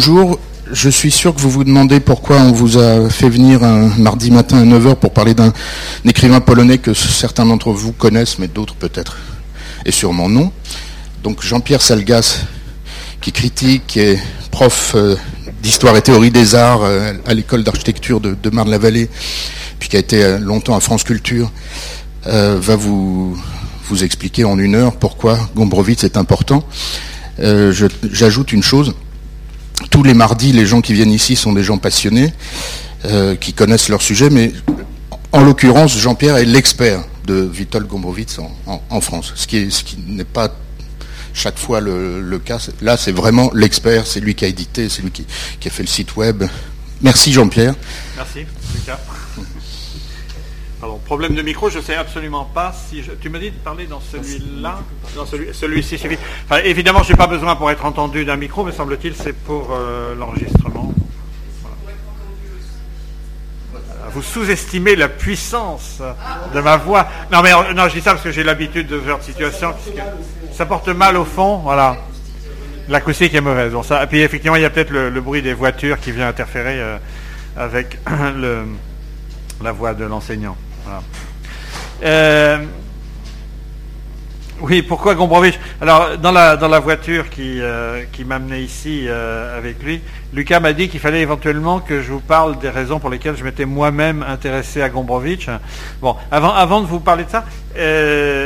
bonjour. Je suis sûr que vous vous demandez pourquoi on vous a fait venir un mardi matin à 9h pour parler d'un écrivain polonais que certains d'entre vous connaissent, mais d'autres peut-être, et sûrement non. Donc Jean-Pierre Salgas, qui critique, qui est prof euh, d'histoire et théorie des arts euh, à l'école d'architecture de, Marne-la-Vallée, puis qui a été euh, longtemps à France Culture, va vous, vous expliquer en une heure pourquoi Gombrowicz est important. J'ajoute une chose tous les mardis, les gens qui viennent ici sont des gens passionnés, euh, qui connaissent leur sujet, mais en l'occurrence, Jean-Pierre est l'expert de Witold Gombrowicz en, France, ce qui, n'est pas chaque fois le, cas. Là, c'est vraiment l'expert, c'est lui qui a édité, c'est lui qui, a fait le site web. Merci Jean-Pierre. Merci, Lucas. Pardon, problème de micro, je ne sais absolument pas si Tu me dis de parler dans celui-là Dans celui-ci suffit. évidemment, je n'ai pas besoin pour être entendu d'un micro, mais semble-t-il, c'est pour euh, l'enregistrement. Vous sous-estimez la puissance de ma voix. Non, mais non, je dis ça parce que j'ai l'habitude de ce genre de situation. Ça porte mal au fond. L'acoustique est mauvaise. et puis effectivement, il y a peut-être le, bruit des voitures qui vient interférer euh, avec la voix de l'enseignant. Euh, oui, pourquoi Gombrowicz? Alors, dans la, dans la voiture qui, euh, qui m'amenait ici euh, avec lui, Lucas m'a dit qu'il fallait éventuellement que je vous parle des raisons pour lesquelles je m'étais moi-même intéressé à Gombrowicz. Bon, avant, avant de vous parler de ça,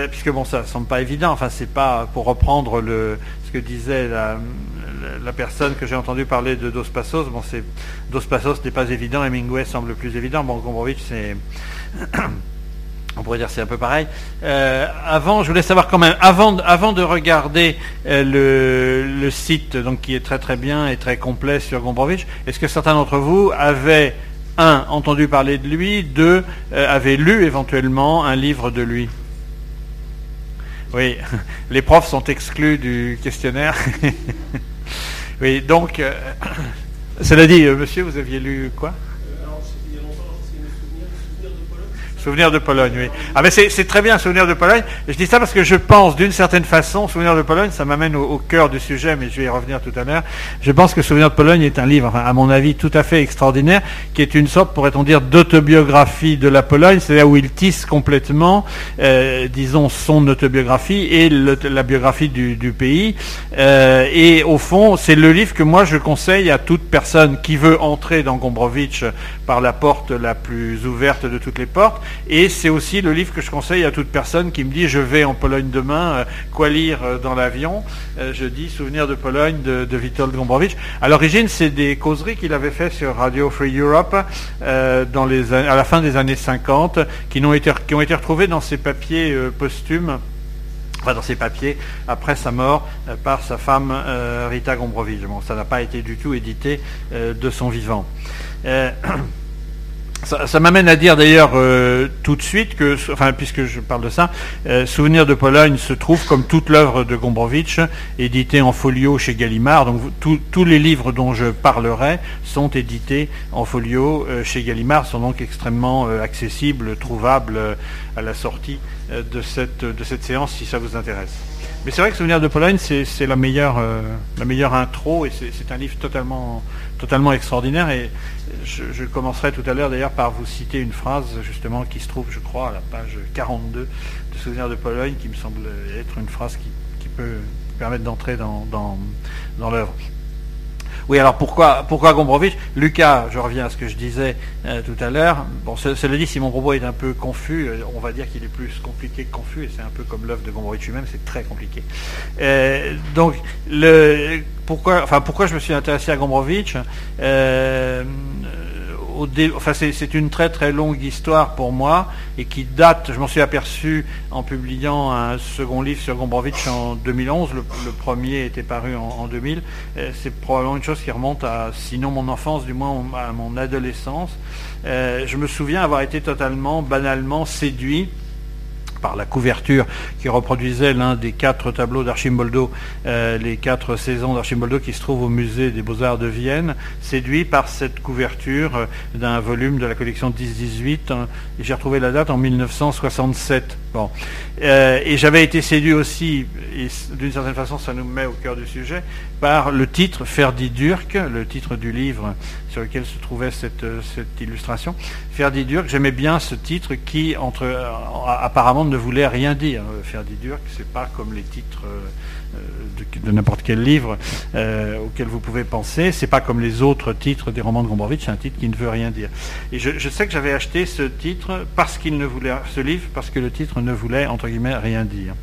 puisque bon, ça ne semble pas évident, enfin, c'est pas pour reprendre ce que disait la, la personne que j'ai entendu parler de Dos Passos, bon, c'est Dos Passos n'est pas évident, Hemingway semble plus évident. Bon, Gombrowicz, c'est on pourrait dire c'est un peu pareil. Euh, avant, je voulais savoir quand même, avant, avant de regarder euh, le, site, donc qui est très très bien et très complet sur Gombrowicz, est-ce que certains d'entre vous avaient un entendu parler de lui, deux euh, avaient lu éventuellement un livre de lui? Oui, les profs sont exclus du questionnaire. oui, donc, cela dit, monsieur, vous aviez lu quoi? Souvenir de Pologne, oui. Ah mais c'est très bien, Souvenir de Pologne. Je dis ça parce que je pense, d'une certaine façon, Souvenir de Pologne, ça m'amène au, cœur du sujet, mais je vais y revenir tout à l'heure. Je pense que Souvenir de Pologne est un livre, à mon avis, tout à fait extraordinaire, qui est une sorte, pourrait-on dire, d'autobiographie de la Pologne, c'est-à-dire où il tisse complètement, euh, disons, son autobiographie et la biographie du, pays. Euh, et au fond, c'est le livre que moi je conseille à toute personne qui veut entrer dans Gombrowicz par la porte la plus ouverte de toutes les portes et c'est aussi le livre que je conseille à toute personne qui me dit je vais en Pologne demain, euh, quoi lire euh, dans l'avion euh, Je dis Souvenir de Pologne de, de Witold Gombrowicz. À l'origine, c'est des causeries qu'il avait fait sur Radio Free Europe à la fin des années 50, qui ont été, retrouvées dans ses papiers posthumes dans ses papiers après sa mort par sa femme Rita Gombrowicz. Bon, ça n'a pas été du tout édité de son vivant. Ça, m'amène à dire d'ailleurs euh, tout de suite que, enfin, puisque je parle de ça, euh, Souvenir de Pologne se trouve comme toute l'œuvre de Gombrowicz, édité en folio chez Gallimard. Donc tous les livres dont je parlerai sont édités en folio euh, chez Gallimard, sont donc extrêmement accessibles, trouvables à la sortie de cette, de cette séance si ça vous intéresse. Mais c'est vrai que Souvenir de Pologne, c'est la la meilleure intro et c'est un livre totalement, totalement extraordinaire. Et je, commencerai tout à l'heure d'ailleurs par vous citer une phrase justement qui se trouve, je crois, à la page 42 de Souvenir de Pologne, qui me semble être une phrase qui, peut permettre d'entrer dans, l'œuvre. Oui, alors pourquoi, pourquoi Lucas, je reviens à ce que je disais euh, tout à l'heure. Bon, cela dit, si mon propos est un peu confus, euh, on va dire qu'il est plus compliqué que confus, et c'est un peu comme l'œuvre de Gombrowicz lui-même, c'est très compliqué. Euh, donc, pourquoi, enfin, pourquoi je me suis intéressé à Gombrowicz? C'est une très très longue histoire pour moi et qui date, je m'en suis aperçu en publiant un second livre sur Gombrowicz en 2011, le, premier était paru en, 2000, c'est probablement une chose qui remonte à, sinon mon enfance, du moins à mon adolescence. Euh, je me souviens avoir été totalement, banalement séduit par la couverture qui reproduisait l'un des quatre tableaux d'Archimboldo, euh, les quatre saisons d'Archimboldo qui se trouvent au musée des Beaux-Arts de Vienne, séduit par cette couverture euh, d'un volume de la collection 10-18, hein, j'ai retrouvé la date en 1967. Bon. Euh, et j'avais été séduit aussi, et d'une certaine façon ça nous met au cœur du sujet, par le titre Ferdi Durk, le titre du livre sur lequel se trouvait cette, cette illustration. Ferdi Durk, j'aimais bien ce titre qui, entre, apparemment, ne voulait rien dire. Ferdi Durk, c'est pas comme les titres de, n'importe quel livre euh, auquel vous pouvez penser. C'est pas comme les autres titres des romans de Gombrowicz, c'est un titre qui ne veut rien dire. Et je, sais que j'avais acheté ce titre parce qu'il ne voulait ce livre parce que le titre ne voulait entre guillemets rien dire.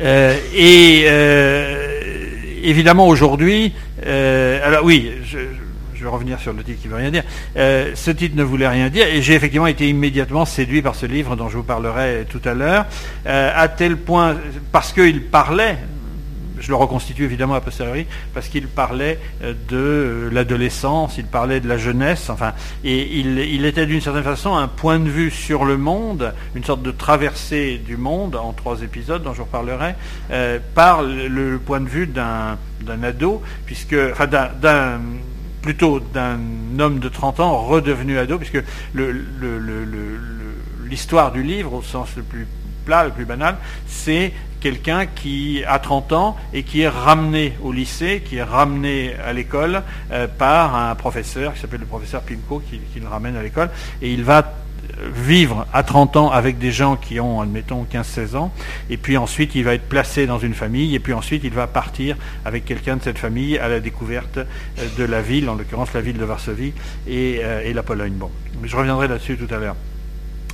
Euh, et euh, évidemment aujourd'hui, alors oui, je, je vais revenir sur le titre qui ne veut rien dire. Euh, ce titre ne voulait rien dire et j'ai effectivement été immédiatement séduit par ce livre dont je vous parlerai tout à l'heure, euh, à tel point, parce qu'il parlait, je le reconstitue évidemment a posteriori, parce qu'il parlait euh, de l'adolescence, il parlait de la jeunesse, enfin, et il, était d'une certaine façon un point de vue sur le monde, une sorte de traversée du monde en trois épisodes dont je reparlerai, par le, point de vue d'un ado, puisque, enfin, plutôt d'un homme de 30 ans redevenu ado, puisque l'histoire du livre, au sens le plus le plus banal, c'est quelqu'un qui a 30 ans et qui est ramené au lycée, qui est ramené à l'école euh, par un professeur qui s'appelle le professeur Pimco, qui, le ramène à l'école, et il va vivre à 30 ans avec des gens qui ont, admettons, 15-16 ans, et puis ensuite il va être placé dans une famille, et puis ensuite il va partir avec quelqu'un de cette famille à la découverte euh, de la ville, en l'occurrence la ville de Varsovie et, euh, la Pologne. Bon, je reviendrai là-dessus tout à l'heure.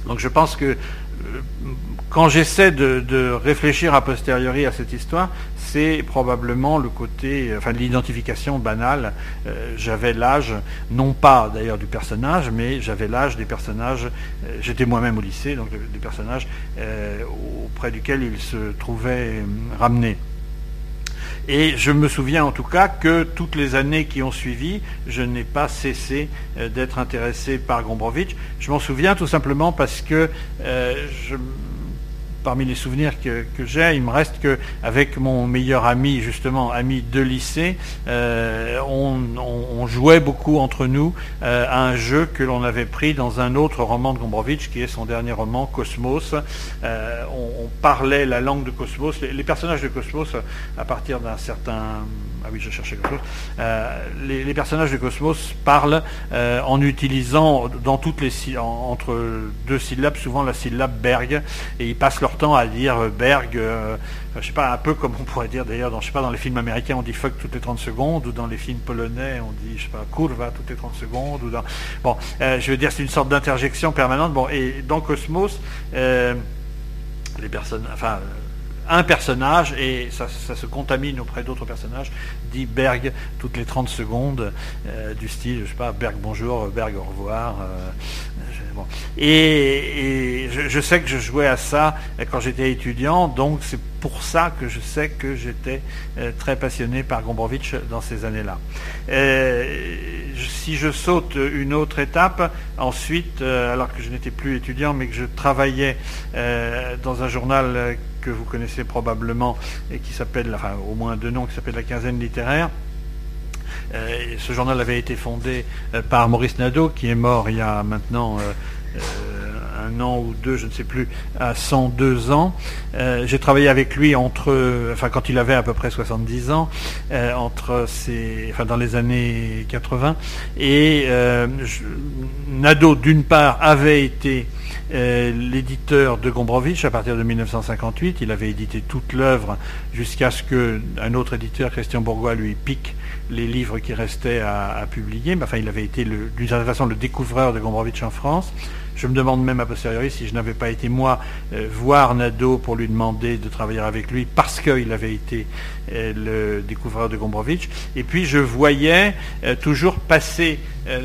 Donc je pense que quand j'essaie de, réfléchir a posteriori à cette histoire, c'est probablement le côté, enfin l'identification banale. Euh, j'avais l'âge, non pas d'ailleurs du personnage, mais j'avais l'âge des personnages. Euh, j'étais moi-même au lycée, donc des personnages euh, auprès duquel il se trouvait ramené. Et je me souviens en tout cas que toutes les années qui ont suivi, je n'ai pas cessé d'être intéressé par Gombrowicz. Je m'en souviens tout simplement parce que je parmi les souvenirs que, j'ai, il me reste qu'avec mon meilleur ami, justement, ami de lycée, euh, on, jouait beaucoup entre nous euh, à un jeu que l'on avait pris dans un autre roman de Gombrowicz, qui est son dernier roman, Cosmos. Euh, on, parlait la langue de Cosmos. Les, personnages de Cosmos, à partir d'un certain... Ah oui, je cherchais quelque chose. Les, personnages de Cosmos parlent en utilisant dans toutes les entre deux syllabes, souvent la syllabe Berg, et ils passent leur temps à dire euh, Berg, euh, je sais pas, un peu comme on pourrait dire d'ailleurs, dans, je sais pas, dans les films américains on dit fuck toutes les 30 secondes, ou dans les films polonais on dit, je sais pas, kurva toutes les 30 secondes, ou dans... Bon, euh, je veux dire, c'est une sorte d'interjection permanente. Bon, et dans Cosmos, les personnes, enfin, un personnage, et ça, se contamine auprès d'autres personnages, dit Berg toutes les 30 secondes, du style, je sais pas, Berg bonjour, Berg au revoir. Et, je, sais que je jouais à ça quand j'étais étudiant, donc c'est pour ça que je sais que j'étais euh, très passionné par Gombrowicz dans ces années-là. Euh, si je saute une autre étape, ensuite, euh, alors que je n'étais plus étudiant, mais que je travaillais dans un journal que vous connaissez probablement et qui s'appelle, enfin au moins deux noms, qui s'appelle La Quinzaine littéraire, euh, ce journal avait été fondé euh, par Maurice Nadeau, qui est mort il y a maintenant euh, un an ou deux, je ne sais plus, à 102 ans. j'ai travaillé avec lui entre, enfin quand il avait à peu près 70 ans, entre enfin dans les années 80. Et Nadeau, d'une part, avait été l'éditeur de Gombrowicz à partir de 1958. Il avait édité toute l'œuvre jusqu'à ce qu'un autre éditeur, Christian Bourgois, lui pique les livres qui restaient à, publier. Enfin, il avait été d'une certaine façon le découvreur de Gombrowicz en France. Je me demande même a posteriori si je n'avais pas été moi euh, voir Nadeau pour lui demander de travailler avec lui parce qu'il avait été euh, le découvreur de Gombrowicz. Et puis je voyais euh, toujours passer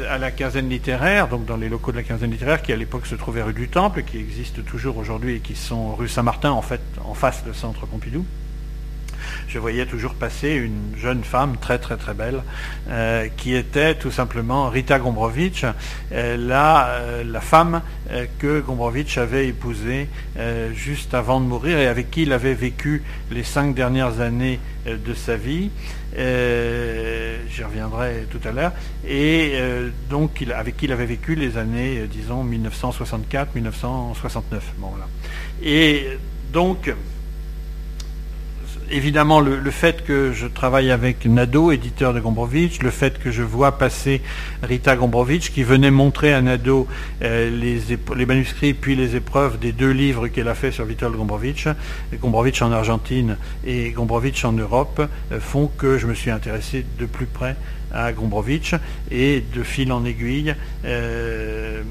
à la quinzaine littéraire, donc dans les locaux de la quinzaine littéraire qui à l'époque se trouvaient rue du Temple, qui existent toujours aujourd'hui et qui sont rue Saint-Martin en fait en face du centre Pompidou je voyais toujours passer une jeune femme très très très belle, qui était tout simplement Rita Gombrowicz, la, la femme que Gombrowicz avait épousée juste avant de mourir et avec qui il avait vécu les cinq dernières années de sa vie. J'y reviendrai tout à l'heure. Et donc, avec qui il avait vécu les années, disons, 1964-1969. Bon. Et donc, évidemment, le, fait que je travaille avec Nado, éditeur de Gombrowicz, le fait que je vois passer Rita Gombrowicz, qui venait montrer à Nado euh, les, manuscrits puis les épreuves des deux livres qu'elle a fait sur Witold Gombrowicz, Gombrowicz en Argentine et Gombrowicz en Europe, euh, font que je me suis intéressé de plus près à Gombrowicz et de fil en aiguille. Euh,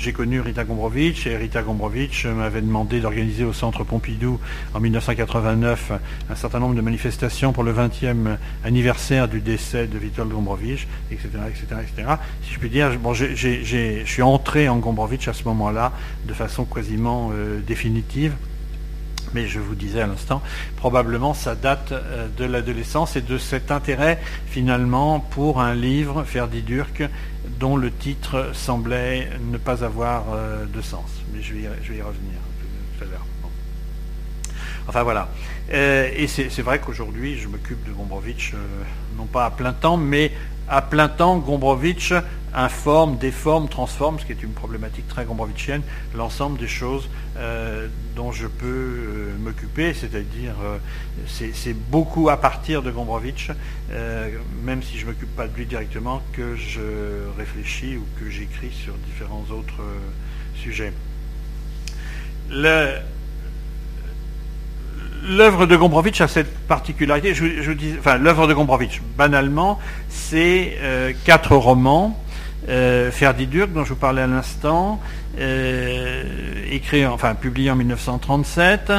j'ai connu Rita Gombrowicz et Rita Gombrowicz m'avait demandé d'organiser au Centre Pompidou en 1989 un certain nombre de manifestations pour le 20e anniversaire du décès de Witold Gombrowicz, etc., etc., etc. Si je puis dire, bon, je suis entré en Gombrowicz à ce moment-là de façon quasiment euh, définitive mais je vous disais à l'instant, probablement ça date euh, de l'adolescence et de cet intérêt finalement pour un livre, Ferdi Durk, dont le titre semblait ne pas avoir euh, de sens. Mais je vais, y revenir tout, à l'heure. Enfin voilà. Euh, et c'est vrai qu'aujourd'hui, je m'occupe de Gombrowicz, non pas à plein temps, mais à plein temps, Gombrowicz informe, déforme, transforme, ce qui est une problématique très gombrowiczienne, l'ensemble des choses euh, dont je peux euh, m'occuper, c'est-à-dire euh, c'est beaucoup à partir de Gombrowicz, même si je ne m'occupe pas de lui directement, que je réfléchis ou que j'écris sur différents autres sujets. L'œuvre de Gombrowicz a cette particularité, je, dis, enfin l'œuvre de Gombrowicz, banalement, c'est quatre romans euh, Durk, dont je vous parlais à l'instant, euh, enfin publié en 1937,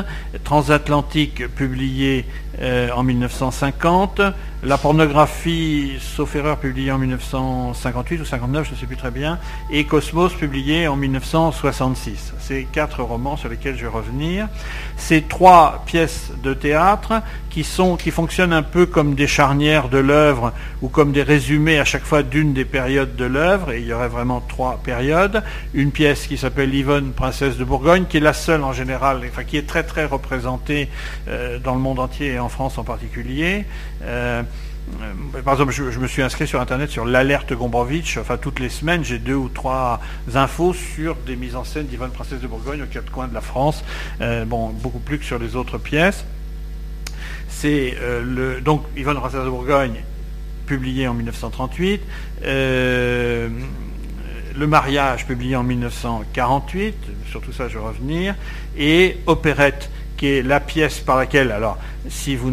Transatlantique publié euh, en 1950, La pornographie, sauf erreur, publiée en 1958 ou 59, je ne sais plus très bien, et Cosmos publié en 1966. Ces quatre romans sur lesquels je vais revenir. Ces trois pièces de théâtre qui, sont, qui fonctionnent un peu comme des charnières de l'œuvre ou comme des résumés à chaque fois d'une des périodes de l'œuvre, et il y aurait vraiment trois périodes. Une pièce qui s'appelle Yvonne, princesse de Bourgogne, qui est la seule en général, enfin qui est très très représentée euh, dans le monde entier et en France en particulier. Euh, par exemple, je, me suis inscrit sur Internet sur l'alerte Gombrowicz. Enfin, toutes les semaines, j'ai deux ou trois infos sur des mises en scène d'Yvonne Princesse de Bourgogne aux quatre coins de la France. bon, beaucoup plus que sur les autres pièces. C'est le donc Yvonne Princesse de Bourgogne, publié en 1938. Le mariage, publié en 1948, sur tout ça je vais revenir, et Opérette, qui est la pièce par laquelle, alors si vous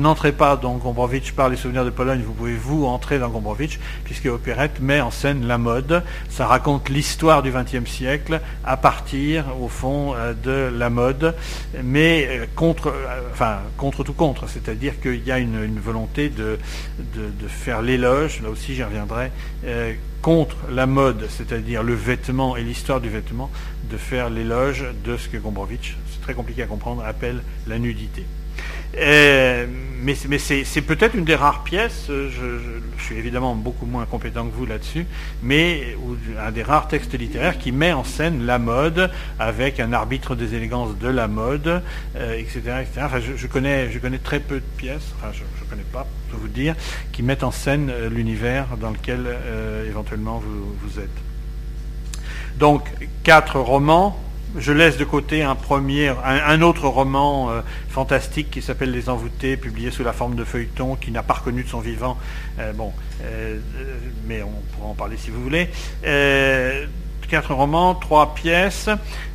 n'entrez pas dans Gombrowicz par les souvenirs de Pologne, vous pouvez vous entrer dans Gombrowicz, puisque Opérette met en scène la mode. Ça raconte l'histoire du XXe siècle à partir, au fond, euh, de la mode, mais euh, contre, euh, contre tout contre, c'est-à-dire qu'il y a une, volonté de, faire l'éloge. Là aussi, j'y reviendrai. contre la mode, c'est-à-dire le vêtement et l'histoire du vêtement, de faire l'éloge de ce que Gombrowicz, très compliqué à comprendre, appelle la nudité. Euh, mais, c'est peut-être une des rares pièces, je, suis évidemment beaucoup moins compétent que vous là-dessus, mais un des rares textes littéraires qui met en scène la mode avec un arbitre des élégances de la mode, etc. Euh, enfin, je, connais, très peu de pièces, je ne connais pas, pour vous dire, qui mettent en scène euh, l'univers dans lequel éventuellement vous êtes. Donc, quatre romans, je laisse de côté un premier, un, autre roman euh, fantastique qui s'appelle Les Envoûtés, publié sous la forme de feuilleton, qui n'a pas reconnu de son vivant. Euh, bon, euh, mais on pourra en parler si vous voulez. quatre romans, trois pièces,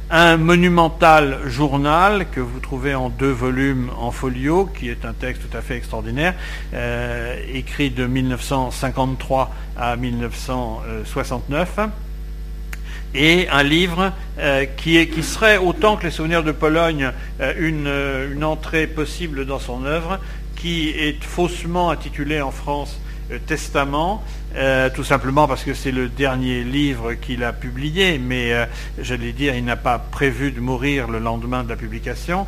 un monumental journal que vous trouvez en deux volumes en folio, qui est un texte tout à fait extraordinaire, écrit de 1953 à 1969 et un livre euh, qui, serait, autant que les souvenirs de Pologne, euh, euh, une, entrée possible dans son œuvre, qui est faussement intitulé en France testament, tout simplement parce que c'est le dernier livre qu'il a publié, mais j'allais dire, il n'a pas prévu de mourir le lendemain de la publication.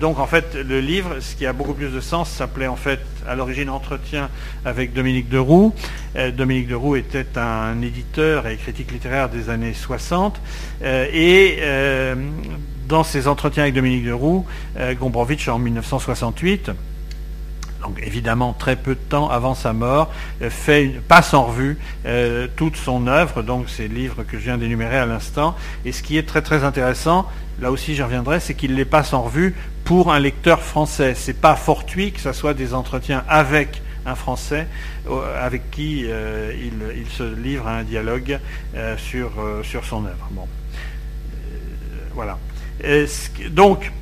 donc en fait, le livre, ce qui a beaucoup plus de sens, s'appelait en fait à l'origine Entretien avec Dominique Deroux. Dominique Deroux était un éditeur et critique littéraire des années 60, et dans ses entretiens avec Dominique Deroux, euh, Gombrowicz en 1968, donc évidemment très peu de temps avant sa mort, euh, fait passe en revue euh, toute son œuvre, donc ces livres que je viens d'énumérer à l'instant. Et ce qui est très très intéressant, là aussi j'y reviendrai, c'est qu'il les passe en revue pour un lecteur français. C'est pas fortuit que ce soit des entretiens avec un Français avec qui il, se livre à un dialogue sur, sur son œuvre. Bon. voilà donc,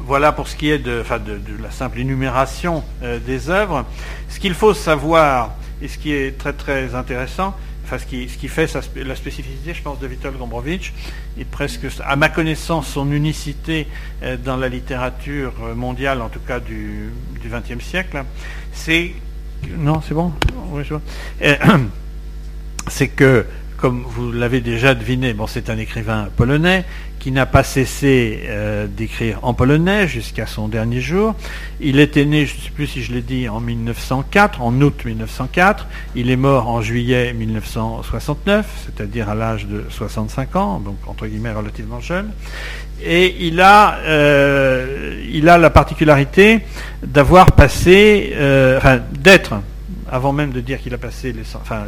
voilà pour ce qui est de, la simple énumération euh, des œuvres. Ce qu'il faut savoir, et ce qui est très très intéressant, ce qui, fait la spécificité, je pense, de Vitol Gombrowicz, et presque, à ma connaissance, son unicité euh, dans la littérature mondiale, en tout cas du XXe siècle, c'est... Non, c'est bon, euh, C'est que comme vous l'avez déjà deviné, c'est un écrivain polonais qui n'a pas cessé euh, d'écrire en polonais jusqu'à son dernier jour. Il était né, je ne sais plus si je l'ai dit, en 1904, en août 1904. Il est mort en juillet 1969, c'est-à-dire à, l'âge de 65 ans, donc entre guillemets relativement jeune. Et il a, euh, il a la particularité d'avoir passé, euh, enfin, d'être avant même de dire qu'il a passé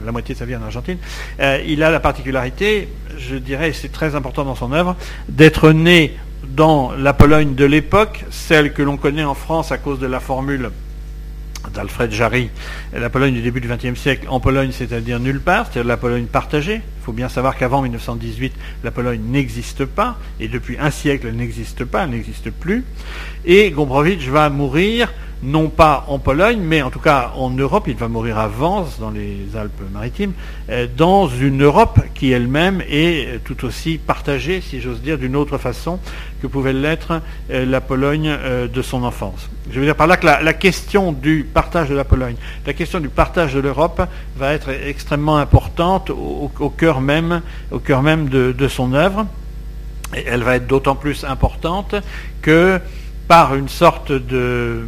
la moitié de sa vie en Argentine, euh, il a la particularité, je dirais, c'est très important dans son œuvre, d'être né dans la Pologne de l'époque, celle que l'on connaît en France à cause de la formule d'Alfred Jarry, la Pologne du début du XXe siècle, en Pologne, c'est-à-dire nulle part, c'est-à-dire la Pologne partagée. Il faut bien savoir qu'avant 1918, la Pologne n'existe pas, et depuis un siècle, elle n'existe pas, elle n'existe plus. Et Gombrowicz va mourir non pas en Pologne, mais en tout cas en Europe, il va mourir à Vence, dans les Alpes-Maritimes, euh, dans une Europe qui elle-même est tout aussi partagée, si j'ose dire, d'une autre façon que pouvait l'être euh, la Pologne euh, de son enfance. Je veux dire par là que la, question du partage de la Pologne, la question du partage de l'Europe va être extrêmement importante au, cœur même, au cœur même de, de son œuvre. Et elle va être d'autant plus importante que par une sorte de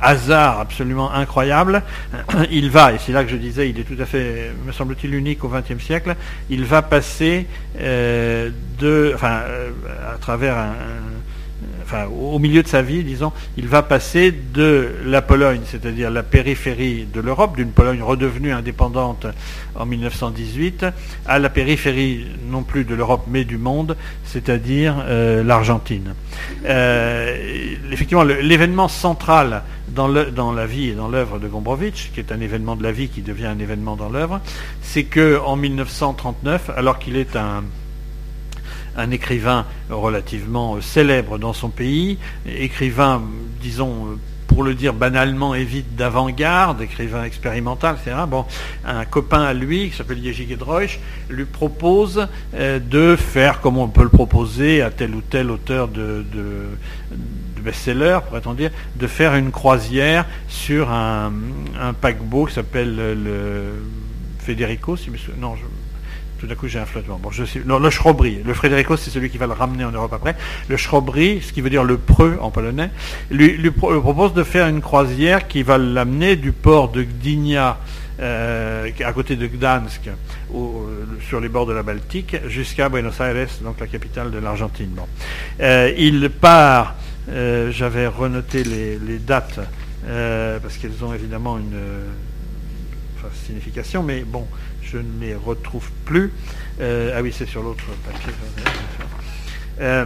hasard absolument incroyable, il va, et c'est là que je disais, il est tout à fait, me semble-t-il, unique au XXe siècle, il va passer euh, de, enfin, euh, à travers un, enfin, au milieu de sa vie, disons, il va passer de la Pologne, c'est-à-dire la périphérie de l'Europe, d'une Pologne redevenue indépendante en 1918, à la périphérie non plus de l'Europe mais du monde, c'est-à-dire euh, l'Argentine. Euh, effectivement, l'événement central dans, dans, la vie et dans l'œuvre de Gombrowicz, qui est un événement de la vie qui devient un événement dans l'œuvre, c'est que en 1939, alors qu'il est un un écrivain relativement célèbre dans son pays, écrivain, disons, pour le dire banalement, évite d'avant-garde, écrivain expérimental, etc. Bon, un copain à lui, qui s'appelle Yeji Gedroich, lui propose euh, de faire, comme on peut le proposer à tel ou tel auteur de, best-seller, pourrait-on dire, de faire une croisière sur un, paquebot qui s'appelle le Federico, si non, je, d'un coup j'ai un flottement. Bon, je le Schrobry, le Frédérico, c'est celui qui va le ramener en Europe après. Le Schrobry, ce qui veut dire le preux en polonais, lui, lui, propose de faire une croisière qui va l'amener du port de Gdynia, euh, à côté de Gdansk, sur les bords de la Baltique, jusqu'à Buenos Aires, donc la capitale de l'Argentine. Bon. Euh, il part, euh, j'avais renoté les dates, parce qu'elles ont évidemment une signification, mais bon, je ne les retrouve plus. Euh, ah oui, c'est sur l'autre papier. Euh,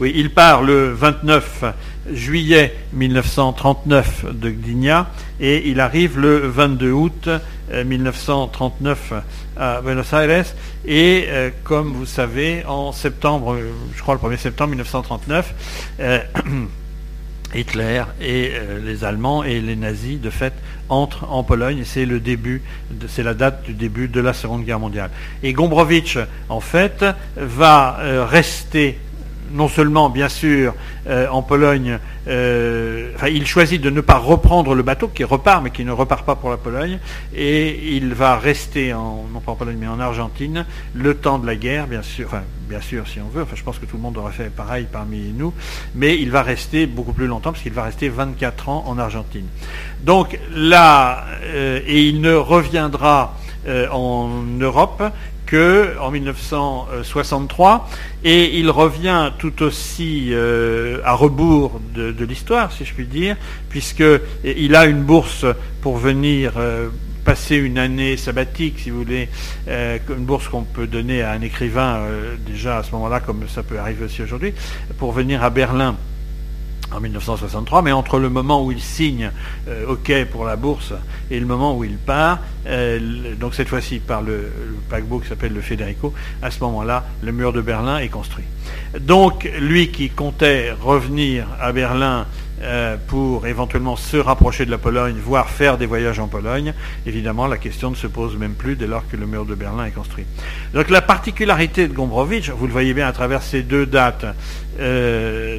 oui, il part le 29 juillet 1939 de Gdynia et il arrive le 22 août 1939 euh, à Buenos Aires et comme vous savez en septembre, je crois le 1er septembre 1939, Hitler et euh, les Allemands et les nazis, de fait, entrent en Pologne c'est le début, c'est la date du début de la Seconde Guerre mondiale. Et Gombrowicz, en fait, va euh, rester non seulement, bien sûr, euh, en Pologne, euh, il choisit de ne pas reprendre le bateau qui repart, mais qui ne repart pas pour la Pologne, et il va rester, en, non pas en Pologne, mais en Argentine, le temps de la guerre, bien sûr, enfin, bien sûr, si on veut, enfin, je pense que tout le monde aurait fait pareil parmi nous, mais il va rester beaucoup plus longtemps, parce qu'il va rester 24 ans en Argentine. Donc là, euh, et il ne reviendra en Europe que en 1963, et il revient tout aussi euh, à rebours de, l'histoire, si je puis dire, puisqu'il a une bourse pour venir euh, passer une année sabbatique, si vous voulez, euh, une bourse qu'on peut donner à un écrivain déjà à ce moment-là, comme ça peut arriver aussi aujourd'hui, pour venir à Berlin en 1963, mais entre le moment où il signe euh, OK pour la bourse et le moment où il part, euh, donc cette fois-ci par le, paquebot qui s'appelle le Federico, à ce moment-là, le mur de Berlin est construit. Donc lui qui comptait revenir à Berlin euh, pour éventuellement se rapprocher de la Pologne, voire faire des voyages en Pologne, évidemment la question ne se pose même plus dès lors que le mur de Berlin est construit. Donc la particularité de Gombrowicz, vous le voyez bien à travers ces deux dates,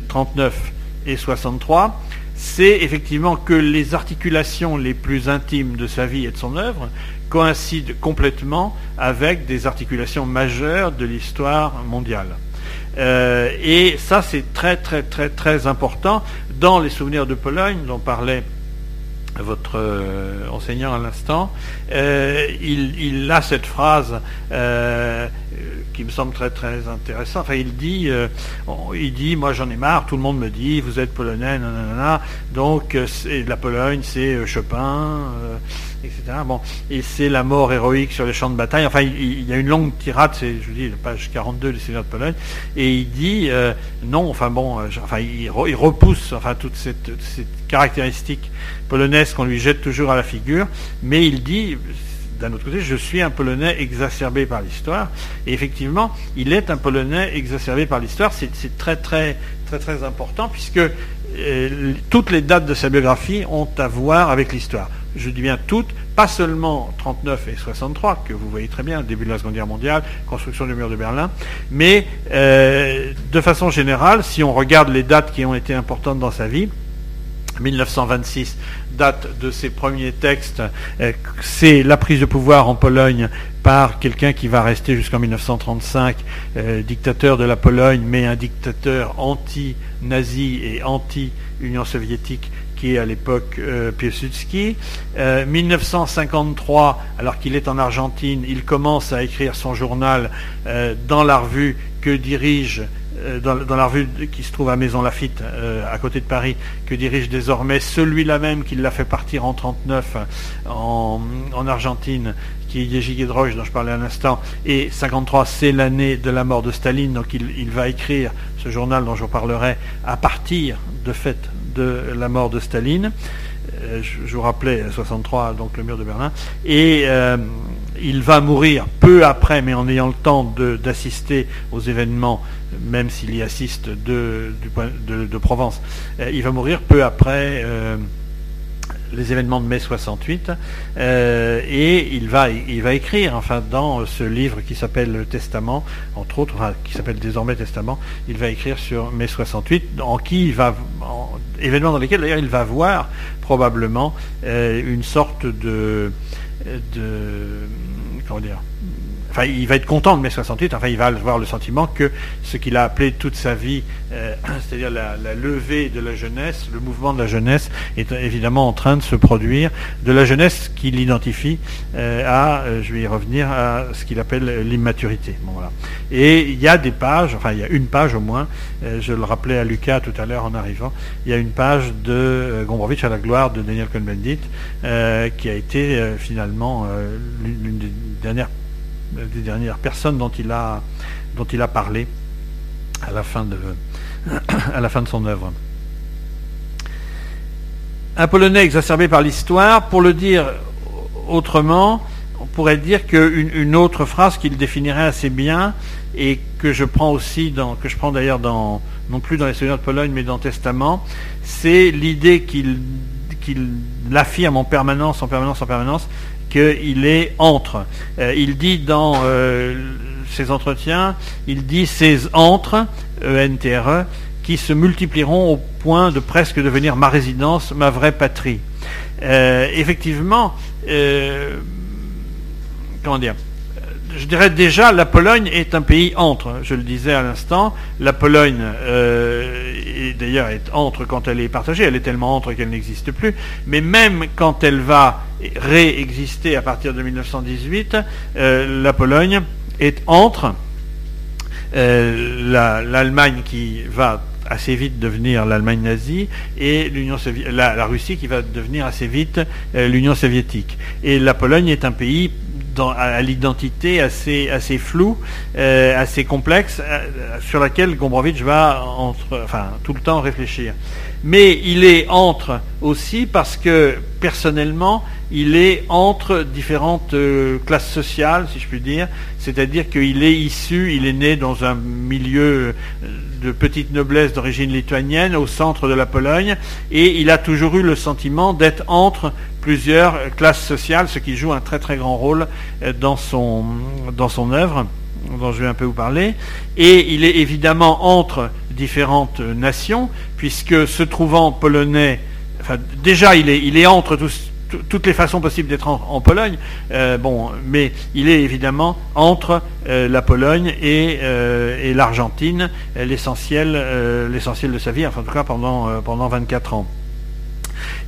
39 et 63, c'est effectivement que les articulations les plus intimes de sa vie et de son œuvre coïncident complètement avec des articulations majeures de l'histoire mondiale. Euh, et ça, c'est très, très, très, très important dans les souvenirs de Pologne dont parlait votre euh, enseignant à l'instant. Euh, il, a cette phrase qui me semble très très intéressant. Enfin, il dit, euh, il dit, moi j'en ai marre. Tout le monde me dit, vous êtes polonais, nanana. Donc euh, la Pologne, c'est euh, Chopin, etc. Bon, et c'est la mort héroïque sur les champs de bataille. Enfin, il, y a une longue tirade, c'est, je vous dis, page 42 du Seigneur de Pologne, et il dit non. Enfin bon, enfin il, repousse, enfin toute cette, cette caractéristique polonaise qu'on lui jette toujours à la figure, mais il dit d'un autre côté, je suis un Polonais exacerbé par l'histoire. Et effectivement, il est un Polonais exacerbé par l'histoire. C'est très, très, très, très important puisque euh, toutes les dates de sa biographie ont à voir avec l'histoire. Je dis bien toutes, pas seulement 39 et 63, que vous voyez très bien, début de la Seconde Guerre mondiale, construction du mur de Berlin, mais euh, de façon générale, si on regarde les dates qui ont été importantes dans sa vie, 1926, date de ses premiers textes, euh, c'est la prise de pouvoir en Pologne par quelqu'un qui va rester jusqu'en 1935 euh, dictateur de la Pologne, mais un dictateur anti-nazi et anti-Union soviétique qui est à l'époque euh, Piłsudski. 1953, alors qu'il est en Argentine, il commence à écrire son journal dans la revue que dirige euh, dans, la revue qui se trouve à Maison Lafitte, euh, à côté de Paris, que dirige désormais celui-là même qui l'a fait partir en 39 en, Argentine, qui est Yeji Gedroch, dont je parlais un instant, et 53, c'est l'année de la mort de Staline, donc il, va écrire ce journal dont je vous parlerai à partir de fait de la mort de Staline. Euh, je, vous rappelais 63, donc le mur de Berlin, et il va mourir peu après, mais en ayant le temps d'assister aux événements, même s'il y assiste de, Provence. Euh, il va mourir peu après euh, les événements de mai 68, euh, et il va, il va écrire, enfin, dans ce livre qui s'appelle le Testament, entre autres, qui s'appelle désormais Testament, il va écrire sur mai 68, en qui il va, événements dans lesquels d'ailleurs il va voir probablement une sorte de de comment dire enfin, il va être content de mai 68, enfin, il va avoir le sentiment que ce qu'il a appelé toute sa vie, euh, c'est-à-dire la, levée de la jeunesse, le mouvement de la jeunesse, est évidemment en train de se produire, de la jeunesse qu'il identifie euh, à, euh, je vais y revenir, à ce qu'il appelle l'immaturité. Et il y a des pages, enfin, il y a une page au moins, je le rappelais à Lucas tout à l'heure en arrivant, il y a une page de Gombrowicz à la gloire de Daniel Cohn-Bendit, qui a été finalement l'une des dernières des dernières personnes dont il a, dont il a parlé à la fin de, à la fin de son œuvre. Un Polonais exacerbé par l'histoire, pour le dire autrement, on pourrait dire qu'une une autre phrase qu'il définirait assez bien et que je prends aussi dans, que je prends d'ailleurs dans, non plus dans les souvenirs de Pologne, mais dans Testament, c'est l'idée qu'il qu'il affirme en permanence, en permanence, en permanence, qu'il est entre. Euh, il dit dans euh, ses entretiens, il dit ces entre E-N-T-R-E, qui se multiplieront au point de presque devenir ma résidence, ma vraie patrie. effectivement, comment dire je dirais déjà, la Pologne est un pays entre. Je le disais à l'instant, la Pologne, euh, d'ailleurs, est entre quand elle est partagée. Elle est tellement entre qu'elle n'existe plus. Mais même quand elle va réexister à partir de 1918, euh, la Pologne est entre euh, l'Allemagne qui va assez vite devenir l'Allemagne nazie et la, Russie qui va devenir assez vite l'Union soviétique. Et la Pologne est un pays à, l'identité assez, floue, euh, assez complexe, euh, sur laquelle Gombrowicz va enfin, tout le temps réfléchir. Mais il est entre aussi parce que personnellement, il est entre différentes euh, classes sociales, si je puis dire, c'est-à-dire qu'il est issu, il est né dans un milieu de petite noblesse d'origine lituanienne au centre de la Pologne, et il a toujours eu le sentiment d'être entre plusieurs classes sociales, ce qui joue un très très grand rôle euh, dans son, dans son œuvre, dont je vais un peu vous parler. Et il est évidemment entre différentes nations, puisque se trouvant polonais, enfin, déjà il est, entre toutes les façons possibles d'être en, Pologne, euh, bon, mais il est évidemment entre euh, la Pologne et, et l'Argentine, l'essentiel, de sa vie, enfin en tout cas pendant 24 ans.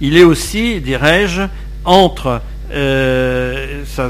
Il est aussi, dirais-je, entre, euh, ça,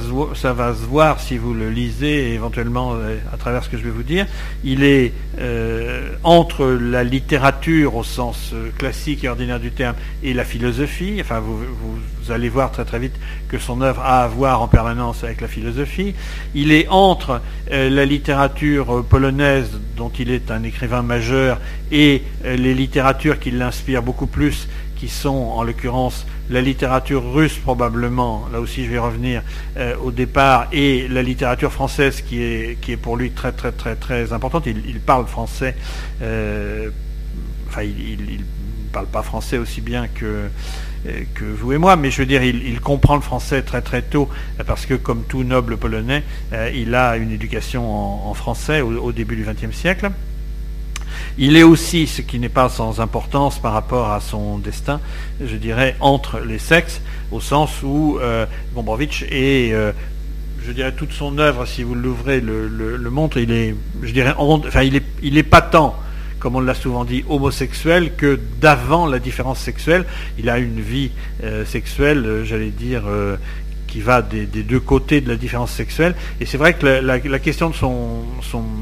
va se voir si vous le lisez éventuellement euh, à travers ce que je vais vous dire, il est euh, entre la littérature au sens classique et ordinaire du terme et la philosophie, enfin vous allez voir très très vite que son œuvre a à voir en permanence avec la philosophie, il est entre la littérature polonaise dont il est un écrivain majeur et les littératures qui l'inspirent beaucoup plus qui sont en l'occurrence la littérature russe probablement, là aussi je vais revenir euh, au départ, et la littérature française qui est, pour lui très très très très importante. Il, parle français, euh, enfin il ne parle pas français aussi bien que, euh, que vous et moi, mais je veux dire, il, comprend le français très très tôt, parce que comme tout noble polonais, il a une éducation en, français au, début du XXe siècle. Il est aussi, ce qui n'est pas sans importance par rapport à son destin, je dirais, entre les sexes, au sens où euh, est, euh, je dirais, toute son œuvre, si vous l'ouvrez, le, montre, il est, je dirais, enfin, il est, il est patent comme on l'a souvent dit, homosexuel que d'avant la différence sexuelle. Il a une vie euh, sexuelle, euh, j'allais dire, qui va des, deux côtés de la différence sexuelle. Et c'est vrai que la, question de son,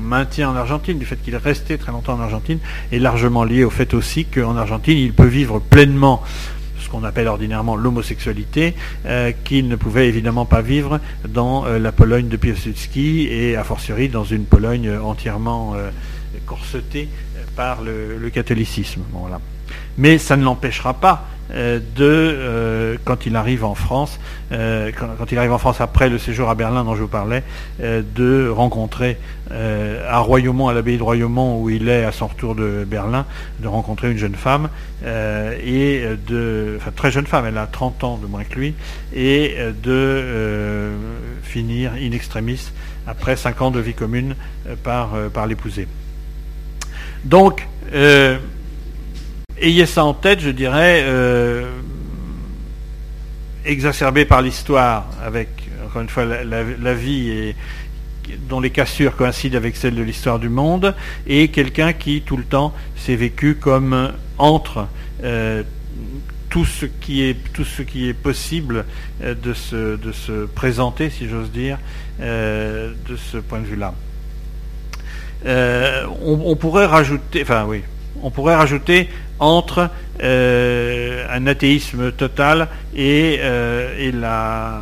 maintien en Argentine, du fait qu'il est resté très longtemps en Argentine, est largement liée au fait aussi qu'en Argentine, il peut vivre pleinement ce qu'on appelle ordinairement l'homosexualité, euh, qu'il ne pouvait évidemment pas vivre dans euh, la Pologne de Piłsudski et a fortiori dans une Pologne entièrement euh, corsetée par le, catholicisme. Mais ça ne l'empêchera pas de euh, quand il arrive en France, euh, quand, il arrive en France après le séjour à Berlin dont je vous parlais, de rencontrer à Royaumont, à l'abbaye de Royaumont où il est à son retour de Berlin, de rencontrer une jeune femme et de, enfin très jeune femme, elle a 30 ans de moins que lui, et de finir in extremis après 5 ans de vie commune par, par l'épouser. Donc ayez ça en tête, je dirais, euh, exacerbé par l'histoire, avec, encore une fois, la, vie et, dont les cassures coïncident avec celles de l'histoire du monde, et quelqu'un qui, tout le temps, s'est vécu comme entre euh, tout, ce qui est, tout ce qui est possible euh, de, se, de se présenter, si j'ose dire, de ce point de vue-là. On, on, pourrait rajouter, enfin oui, on pourrait rajouter entre euh, un athéisme total et, euh, la,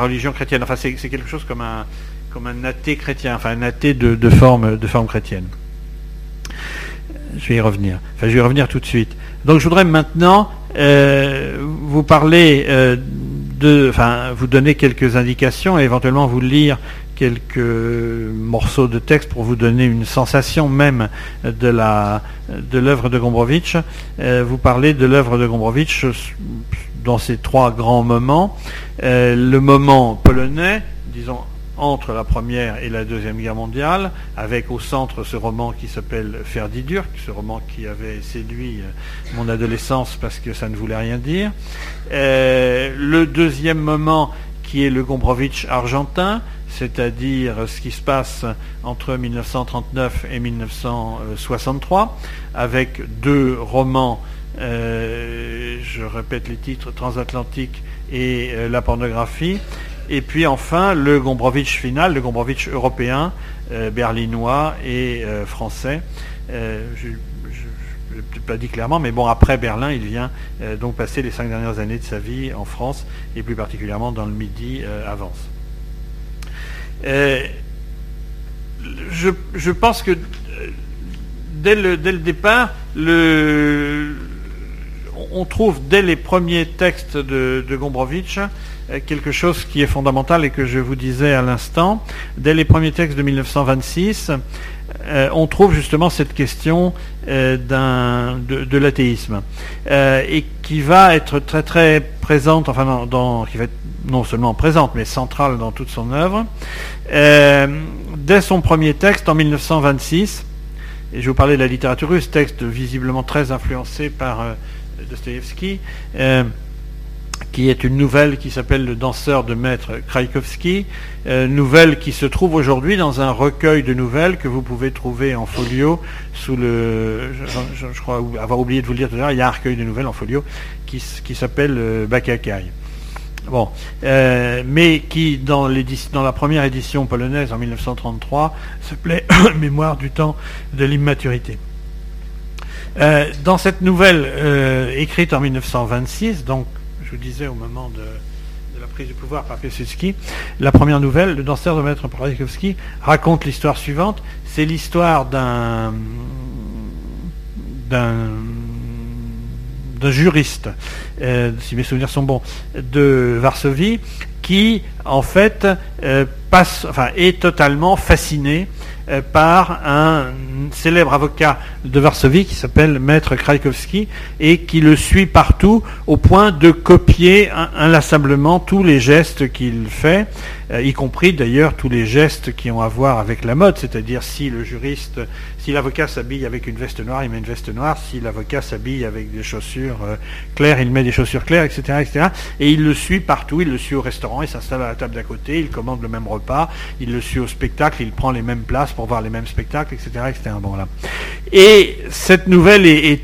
religion chrétienne. Enfin, c'est quelque chose comme un, athée chrétien, enfin un athée de, forme, de forme chrétienne. Je vais y revenir. Enfin, je vais y revenir tout de suite. Donc, je voudrais maintenant euh, vous parler de, enfin, vous donner quelques indications et éventuellement vous lire quelques morceaux de texte pour vous donner une sensation même de l'œuvre de Gombrowicz. Euh, vous parlez de l'œuvre de Gombrowicz dans ces trois grands moments. Euh, le moment polonais, disons entre la Première et la Deuxième Guerre mondiale, avec au centre ce roman qui s'appelle Ferdidurk, ce roman qui avait séduit mon adolescence parce que ça ne voulait rien dire. le deuxième moment qui est le Gombrowicz argentin, c'est-à-dire ce qui se passe entre 1939 et 1963, avec deux romans, euh, je répète les titres, Transatlantique et euh, La pornographie, et puis enfin le Gombrowicz final, le Gombrowicz européen, euh, berlinois et français. je ne l'ai pas dit clairement, mais bon, après Berlin, il vient donc passer les cinq dernières années de sa vie en France, et plus particulièrement dans le Midi avance. Euh, je, pense que euh, dès le, départ, on trouve dès les premiers textes de, de Gombrowicz euh, quelque chose qui est fondamental et que je vous disais à l'instant. Dès les premiers textes de 1926, on trouve justement cette question de, l'athéisme et qui va être très très présente, enfin dans, qui va être non seulement présente, mais centrale dans toute son œuvre. Euh, dès son premier texte, en 1926, et je vous parlais de la littérature russe, texte visiblement très influencé par euh, Dostoevsky, euh, qui est une nouvelle qui s'appelle Le danseur de maître Kraïkovski, nouvelle qui se trouve aujourd'hui dans un recueil de nouvelles que vous pouvez trouver en folio sous le... Je, crois avoir oublié de vous le dire tout à l'heure, il y a un recueil de nouvelles en folio qui, qui s'appelle Bakakai. Bon, euh, mais qui, dans, dans, la première édition polonaise en 1933, s'appelait Mémoire du temps de l'immaturité. Euh, dans cette nouvelle euh, écrite en 1926, donc je vous disais au moment de, la prise du pouvoir par Piłsudski, la première nouvelle, Le danseur de Maître Paradikowski, raconte l'histoire suivante. C'est l'histoire d'un d'un juriste, euh, si mes souvenirs sont bons, de Varsovie, qui en fait euh, passe, enfin, est totalement fasciné par un célèbre avocat de Varsovie qui s'appelle Maître Krajkowski et qui le suit partout au point de copier inlassablement tous les gestes qu'il fait, y compris d'ailleurs tous les gestes qui ont à voir avec la mode, c'est-à-dire si le juriste si l'avocat s'habille avec une veste noire, il met une veste noire. Si l'avocat s'habille avec des chaussures euh, claires, il met des chaussures claires, etc., etc. Et il le suit partout. Il le suit au restaurant, il s'installe à la table d'à côté, il commande le même repas, il le suit au spectacle, il prend les mêmes places pour voir les mêmes spectacles, etc., etc. Bon, là. Et cette nouvelle est,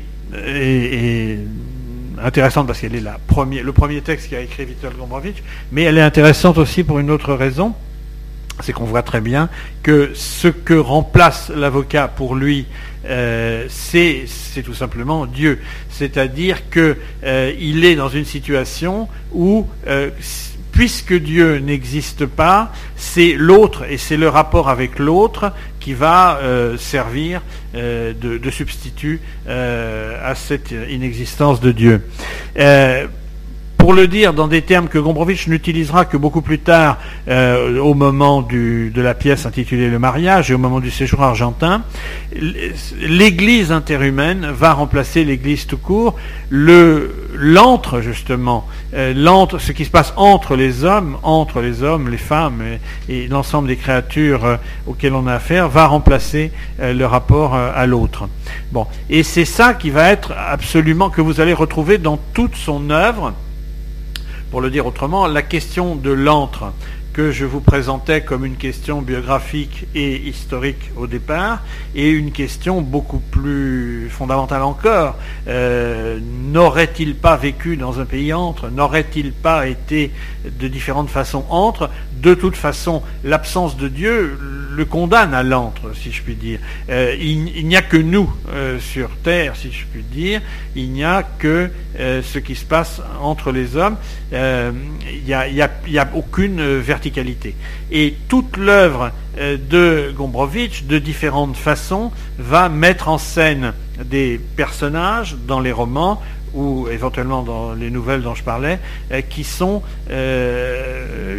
intéressante parce qu'elle est la le premier texte qu'a écrit Viktor Gombrowicz, mais elle est intéressante aussi pour une autre raison c'est qu'on voit très bien que ce que remplace l'avocat pour lui, euh, c'est tout simplement Dieu. C'est-à-dire qu'il euh, est dans une situation où, euh, puisque Dieu n'existe pas, c'est l'autre et c'est le rapport avec l'autre qui va servir de, de, substitut à cette inexistence de Dieu pour le dire dans des termes que Gombrowicz n'utilisera que beaucoup plus tard euh, au moment de la pièce intitulée Le mariage et au moment du séjour argentin, l'Église interhumaine va remplacer l'Église tout court. Le l'antre justement, euh, ce qui se passe entre les hommes, entre les hommes, les femmes et, l'ensemble des créatures euh, auxquelles on a affaire, va remplacer le rapport à l'autre. Bon, et c'est ça qui va être absolument que vous allez retrouver dans toute son œuvre pour le dire autrement, la question de l'antre que je vous présentais comme une question biographique et historique au départ, et une question beaucoup plus fondamentale encore. Euh, n'aurait-il pas vécu dans un pays entre? N'aurait-il pas été de différentes façons entre? De toute façon, l'absence de Dieu le condamne à l'antre, si je puis dire. Euh, il, n'y a que nous euh, sur Terre, si je puis dire. Il n'y a que ce qui se passe entre les hommes. il n'y a, aucune verticalité. Et toute l'œuvre de Gombrowicz, de différentes façons, va mettre en scène des personnages dans les romans ou éventuellement dans les nouvelles dont je parlais, qui sont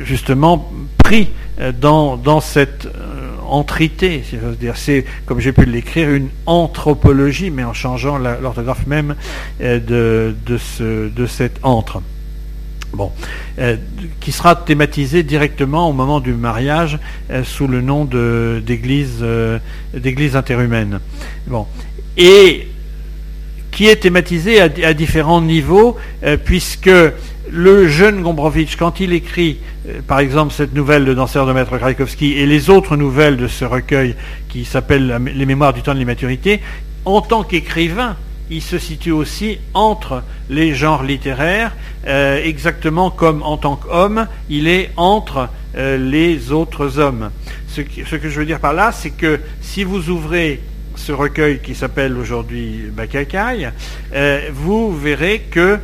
justement pris dans, cette entrité, si j'ose dire. C'est, comme j'ai pu l'écrire, une anthropologie, mais en changeant l'orthographe même euh, de, de, ce, de cet entre. Bon, qui sera thématisé directement au moment du mariage sous le nom d'église d'église interhumaine. Et qui est thématisé à, différents niveaux, puisque le jeune Gombrowicz, quand il écrit, euh, par exemple, cette nouvelle de danseur de Maître Krajkovski et les autres nouvelles de ce recueil qui s'appelle Les Mémoires du temps de l'immaturité, en tant qu'écrivain, il se situe aussi entre les genres littéraires, euh, exactement comme en tant qu'homme, il est entre euh, les autres hommes. Ce, que je veux dire par là, c'est que si vous ouvrez ce recueil qui s'appelle aujourd'hui Bakakai, euh, vous verrez que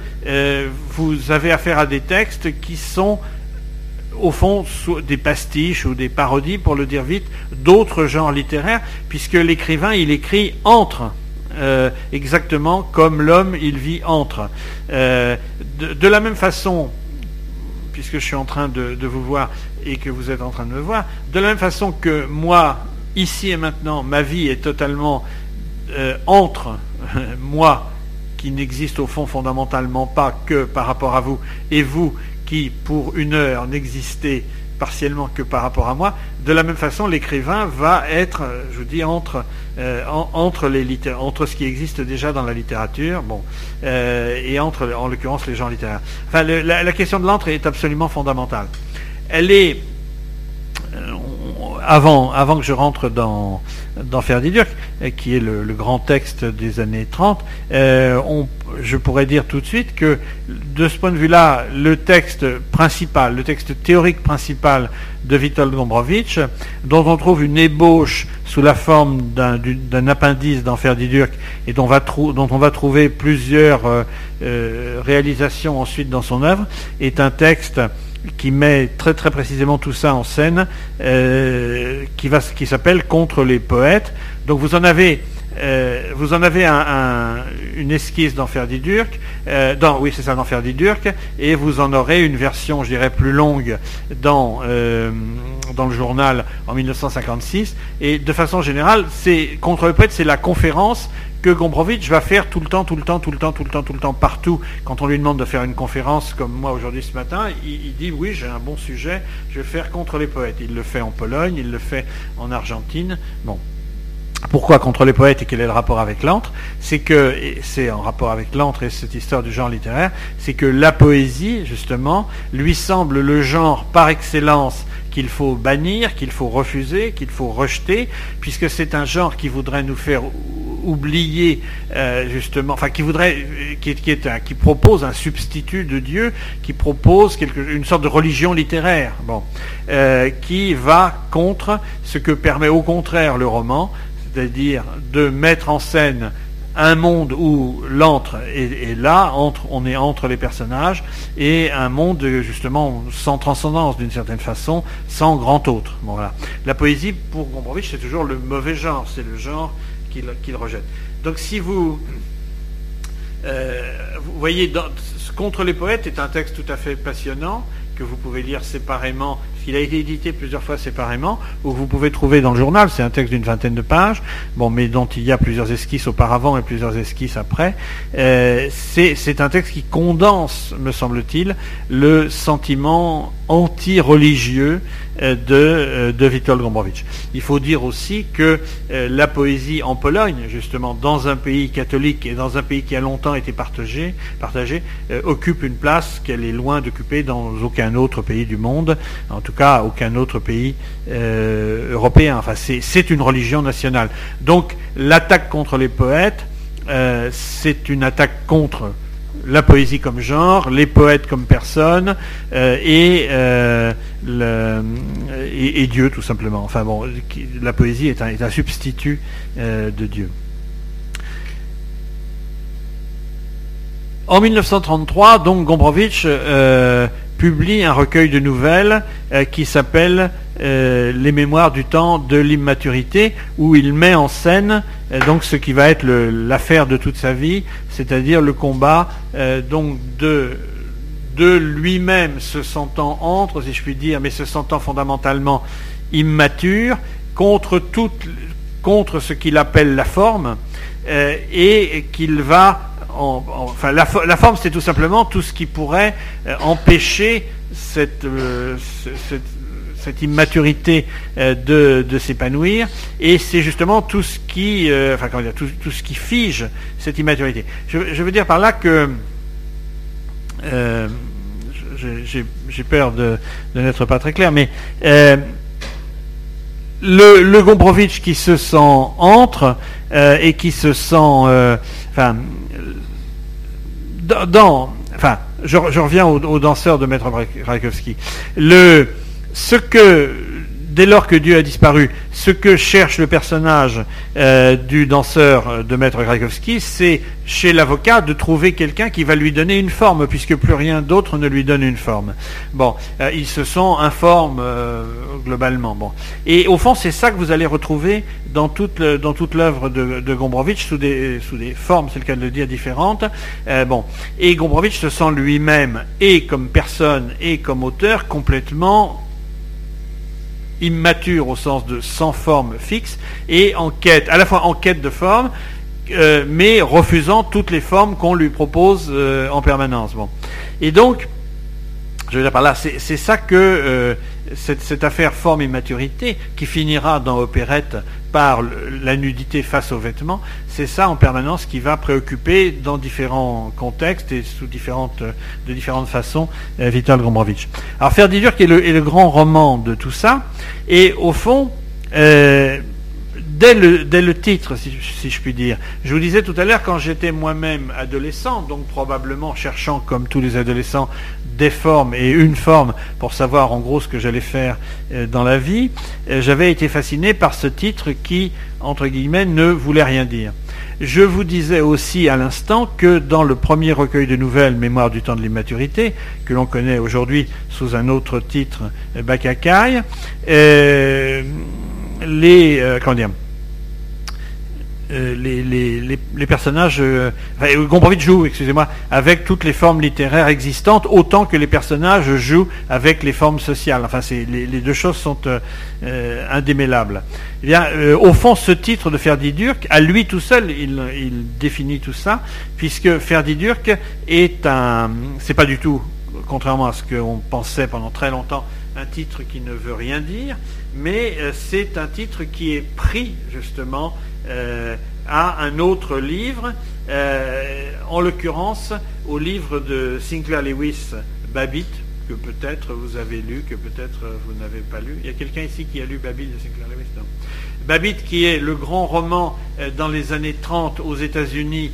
vous avez affaire à des textes qui sont au fond des pastiches ou des parodies, pour le dire vite, d'autres genres littéraires, puisque l'écrivain, il écrit entre. Euh, exactement comme l'homme, il vit entre. de, la même façon, puisque je suis en train de, de, vous voir et que vous êtes en train de me voir, de la même façon que moi, ici et maintenant, ma vie est totalement euh, entre moi, qui n'existe au fond fondamentalement pas que par rapport à vous, et vous, qui pour une heure n'existez partiellement que par rapport à moi, de la même façon, l'écrivain va être, je vous dis, entre, euh, entre, les entre ce qui existe déjà dans la littérature, bon, euh, et entre, en l'occurrence, les gens littéraires. Enfin, la, question de l'entre est absolument fondamentale. Elle est, avant, avant que je rentre dans, dans Ferdinand, euh, qui est le, grand texte des années 30, euh, je pourrais dire tout de suite que de ce point de vue-là, le texte principal, le texte théorique principal de Witold Gombrowicz, dont on trouve une ébauche sous la forme d'un appendice dans Ferdinand et dont, on va trouver plusieurs euh, réalisations ensuite dans son œuvre, est un texte qui met très très précisément tout ça en scène, euh, qui, s'appelle Contre les poètes. Donc vous en avez, euh, vous en avez une esquisse dans Ferdidurk, euh, oui c'est ça, dans Ferdidurk, et vous en aurez une version, je dirais, plus longue dans, dans le journal en 1956. Et de façon générale, c'est Contre les poètes, c'est la conférence que Gombrowicz va faire tout le temps, tout le temps, tout le temps, tout le temps, tout le temps, partout. Quand on lui demande de faire une conférence comme moi aujourd'hui ce matin, il, dit oui, j'ai un bon sujet, je vais faire contre les poètes. Il le fait en Pologne, il le fait en Argentine. Bon. Pourquoi contre les poètes et quel est le rapport avec l'antre C'est que, c'est en rapport avec l'antre et cette histoire du genre littéraire, c'est que la poésie, justement, lui semble le genre par excellence qu'il faut bannir, qu'il faut refuser, qu'il faut rejeter, puisque c'est un genre qui voudrait nous faire oublier euh, justement, enfin qui voudrait, qui, est qui propose un substitut de Dieu, qui propose une sorte de religion littéraire, bon, euh, qui va contre ce que permet au contraire le roman, c'est-à-dire de mettre en scène un monde où l'antre est, là, entre, on est entre les personnages, et un monde justement sans transcendance d'une certaine façon, sans grand autre. Bon, voilà. La poésie, pour Gombrowicz, c'est toujours le mauvais genre, c'est le genre qu'il rejette. Donc si vous, euh, vous voyez, Contre les poètes est un texte tout à fait passionnant, que vous pouvez lire séparément il a été édité plusieurs fois séparément, ou vous pouvez trouver dans le journal, c'est un texte d'une vingtaine de pages, mais dont il y a plusieurs esquisses auparavant et plusieurs esquisses après. Euh, c'est un texte qui condense, me semble-t-il, le sentiment anti-religieux de, euh, de Witold Gombrowicz. Il faut dire aussi que la poésie en Pologne, justement, dans un pays catholique et dans un pays qui a longtemps été partagé, occupe une place qu'elle est loin d'occuper dans aucun autre pays du monde. En tout cas aucun autre pays euh, européen. Enfin, c'est une religion nationale. Donc l'attaque contre les poètes, euh, c'est une attaque contre la poésie comme genre, les poètes comme personne, euh, et, et, Dieu tout simplement. Enfin bon, la poésie est un, substitut de Dieu. En 1933, donc Gombrowicz publie un recueil de nouvelles euh, qui s'appelle euh, Les Mémoires du temps de l'immaturité, où il met en scène euh, donc ce qui va être l'affaire de toute sa vie, c'est-à-dire le combat donc de lui-même se sentant entre, si je puis dire, mais se sentant fondamentalement immature, contre, contre ce qu'il appelle la forme, et qu'il va enfin, la, forme, c'est tout simplement tout ce qui pourrait empêcher cette, immaturité de, s'épanouir, et c'est justement tout ce qui, enfin, comment dire, tout, ce qui fige cette immaturité. Je, veux dire par là que j'ai peur de, n'être pas très clair, mais euh, le, le Gombrowicz qui se sent entre euh, et qui se sent, euh, dans, enfin, je, reviens au, danseur de Maître Rakowski. Le, ce que dès lors que Dieu a disparu, ce que cherche le personnage euh, du danseur euh, de Maître Krakowski, c'est chez l'avocat de trouver quelqu'un qui va lui donner une forme, puisque plus rien d'autre ne lui donne une forme. Bon, euh, ils se sont informes globalement. Et au fond, c'est ça que vous allez retrouver dans toute l'œuvre de, de, Gombrowicz sous des sous des formes, c'est le cas de le dire, différentes. bon, et Gombrowicz se sent lui-même et comme personne et comme auteur complètement immature au sens de sans forme fixe, et en quête, à la fois en quête de forme, euh, mais refusant toutes les formes qu'on lui propose euh, en permanence. Bon. Et donc, je veux dire par là, c'est ça que euh, cette, affaire forme et maturité, qui finira dans Opérette par la nudité face aux vêtements, c'est ça en permanence qui va préoccuper dans différents contextes et sous différentes, de différentes façons euh, Vital Gombrowicz. Alors Ferdidur qui est le, est le, grand roman de tout ça, et au fond, euh, dès, le, titre, si, je puis dire, je vous disais tout à l'heure quand j'étais moi-même adolescent, donc probablement cherchant comme tous les adolescents des formes et une forme pour savoir en gros ce que j'allais faire euh, dans la vie, euh, j'avais été fasciné par ce titre qui, entre guillemets, ne voulait rien dire. Je vous disais aussi à l'instant que dans le premier recueil de nouvelles, Mémoire du temps de l'immaturité, que l'on connaît aujourd'hui sous un autre titre, Bakakai, euh, les, euh, comment dire, euh, les, personnages, euh, joue, excusez-moi, avec toutes les formes littéraires existantes, autant que les personnages jouent avec les formes sociales. Enfin, les, deux choses sont euh, euh, indémêlables. Eh bien, au fond, ce titre de Ferdi Durk, à lui tout seul, il, il définit tout ça, puisque Ferdi Durk est un, c'est pas du tout, contrairement à ce qu'on pensait pendant très longtemps, un titre qui ne veut rien dire, mais c'est un titre qui est pris justement euh, à un autre livre, euh, en l'occurrence au livre de Sinclair Lewis, Babbitt, que peut-être vous avez lu, que peut-être vous n'avez pas lu. Il y a quelqu'un ici qui a lu Babbitt de Sinclair Lewis non. Babbitt, qui est le grand roman euh, dans les années 30 aux États-Unis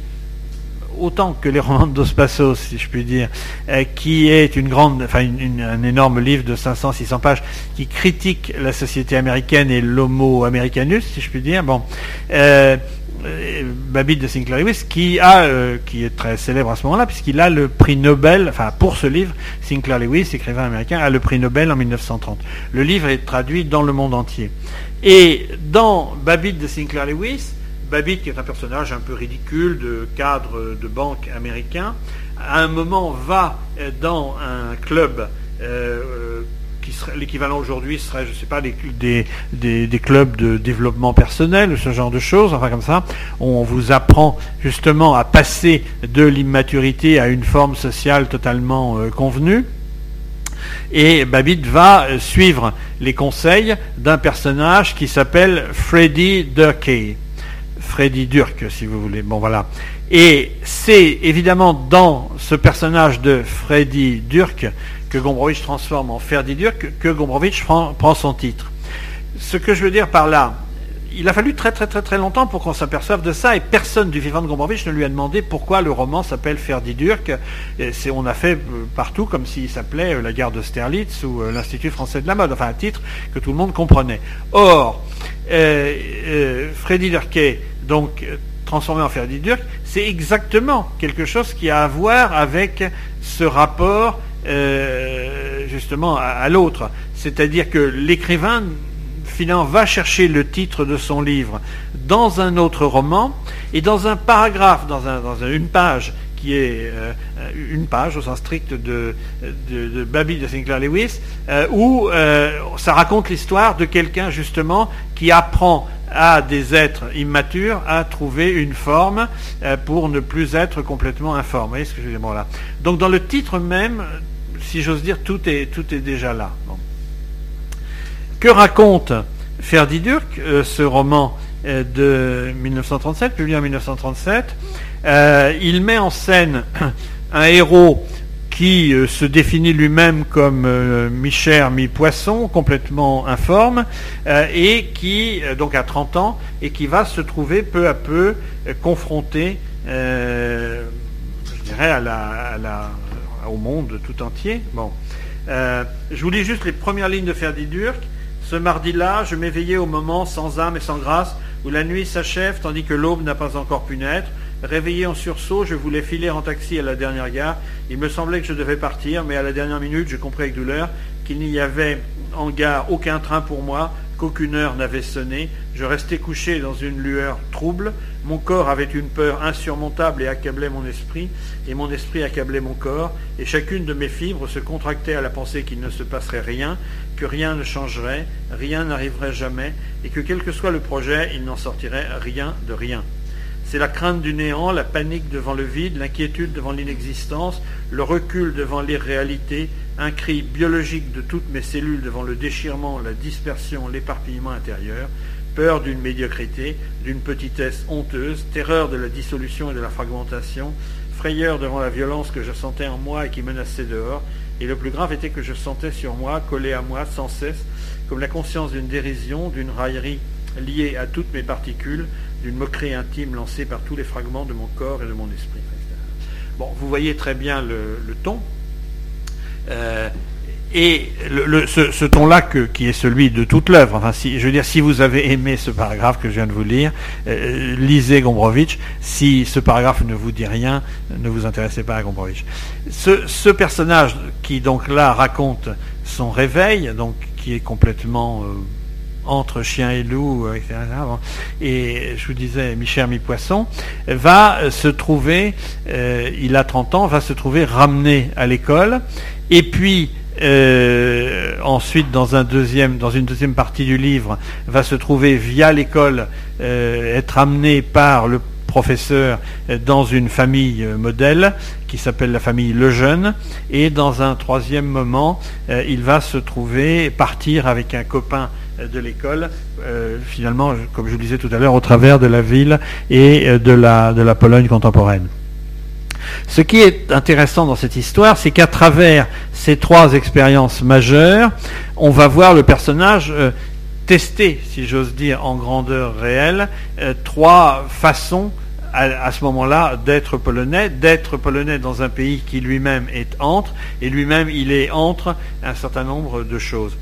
autant que les romans de Dos Passos, si je puis dire, euh, qui est une grande, enfin un énorme livre de 500-600 pages qui critique la société américaine et l'homo americanus, si je puis dire. Bon, euh, euh de Sinclair Lewis, qui est très célèbre à ce moment-là, puisqu'il a le prix Nobel, enfin pour ce livre, Sinclair Lewis, écrivain américain, a le prix Nobel en 1930. Le livre est traduit dans le monde entier. Et dans Babbitt de Sinclair Lewis, Babbitt, qui est un personnage un peu ridicule de cadre de banque américain, à un moment va euh, dans un club euh, euh, qui serait l'équivalent aujourd'hui serait, je ne sais pas, des, clubs de développement personnel, ce genre de choses, enfin comme ça. On vous apprend justement à passer de l'immaturité à une forme sociale totalement convenue. Et Babbitt va suivre les conseils d'un personnage qui s'appelle Freddie Durkee. Freddy Durk, si vous voulez. Bon, voilà. Et c'est évidemment dans ce personnage de Freddy Durk que Gombrowicz transforme en Ferdi Durk que Gombrowicz prend, son titre. Ce que je veux dire par là, il a fallu très très très très longtemps pour qu'on s'aperçoive de ça et personne du vivant de Gombrowicz ne lui a demandé pourquoi le roman s'appelle Ferdi Durk. C'est, on a fait euh, partout comme s'il s'appelait euh, La guerre d'Austerlitz ou euh, l'Institut français de la mode, enfin un titre que tout le monde comprenait. Or, euh, Freddy Durkee donc transformé en Ferdi Durk, c'est exactement quelque chose qui a à voir avec ce rapport euh, justement à, l'autre. C'est-à-dire que l'écrivain finalement va chercher le titre de son livre dans un autre roman et dans un paragraphe, dans, une page qui est euh, une page au sens strict de, de, de de Sinclair Lewis, euh, où ça raconte l'histoire de quelqu'un justement qui apprend à des êtres immatures à trouver une forme euh, pour ne plus être complètement informe. Vous voyez ce que je là Donc dans le titre même, si j'ose dire, tout est, tout est déjà là. Que raconte Ferdi Durk, euh, ce roman euh, de 1937, publié en 1937 Il met en scène un héros qui euh, se définit lui-même comme euh, mi-chair, mi-poisson, complètement informe, euh, et qui, donc à 30 ans, et qui va se trouver peu à peu confronté, je dirais, au monde tout entier. Je vous lis juste les premières lignes de Ferdi Durk. Ce mardi-là, je m'éveillais au moment sans âme et sans grâce où la nuit s'achève tandis que l'aube n'a pas encore pu naître. Réveillé en sursaut, je voulais filer en taxi à la dernière gare. Il me semblait que je devais partir, mais à la dernière minute, je compris avec douleur qu'il n'y avait en gare aucun train pour moi, qu'aucune heure n'avait sonné. Je restais couché dans une lueur trouble. Mon corps avait une peur insurmontable et accablait mon esprit, et mon esprit accablait mon corps, et chacune de mes fibres se contractait à la pensée qu'il ne se passerait rien, que rien ne changerait, rien n'arriverait jamais, et que quel que soit le projet, il n'en sortirait rien de rien. C'est la crainte du néant, la panique devant le vide, l'inquiétude devant l'inexistence, le recul devant l'irréalité, un cri biologique de toutes mes cellules devant le déchirement, la dispersion, l'éparpillement intérieur, peur d'une médiocrité, d'une petitesse honteuse, terreur de la dissolution et de la fragmentation, frayeur devant la violence que je sentais en moi et qui menaçait dehors, et le plus grave était que je sentais sur moi, collé à moi sans cesse, comme la conscience d'une dérision, d'une raillerie liée à toutes mes particules, d'une moquerie intime lancée par tous les fragments de mon corps et de mon esprit. Bon, vous voyez très bien le, ton. Euh, et ce, ton-là qui est celui de toute l'œuvre, enfin, je veux dire, si vous avez aimé ce paragraphe que je viens de vous lire, euh, lisez Gombrowicz. Si ce paragraphe ne vous dit rien, ne vous intéressez pas à Gombrowicz. Ce, ce personnage qui donc là raconte son réveil, donc qui est complètement euh, entre chien et loup, euh, etc. Et je vous disais, mi-chair, mi-poisson, va se trouver, euh, il a 30 ans, va se trouver ramené à l'école, et puis euh, ensuite, dans, un deuxième, dans une deuxième partie du livre, va se trouver via l'école, être amené par le professeur dans une famille modèle qui s'appelle la famille Lejeune. Et dans un troisième moment il va se trouver partir avec un copain de l'école, euh, finalement, comme je le disais tout à l'heure, au travers de la ville et euh, de la, de la Pologne contemporaine. Ce qui est intéressant dans cette histoire, c'est qu'à travers ces trois expériences majeures, on va voir le personnage euh, tester, si j'ose dire, en grandeur réelle, trois façons à, ce moment-là d'être polonais, d'être polonais dans un pays qui lui-même est entre, et lui-même il est entre un certain nombre de choses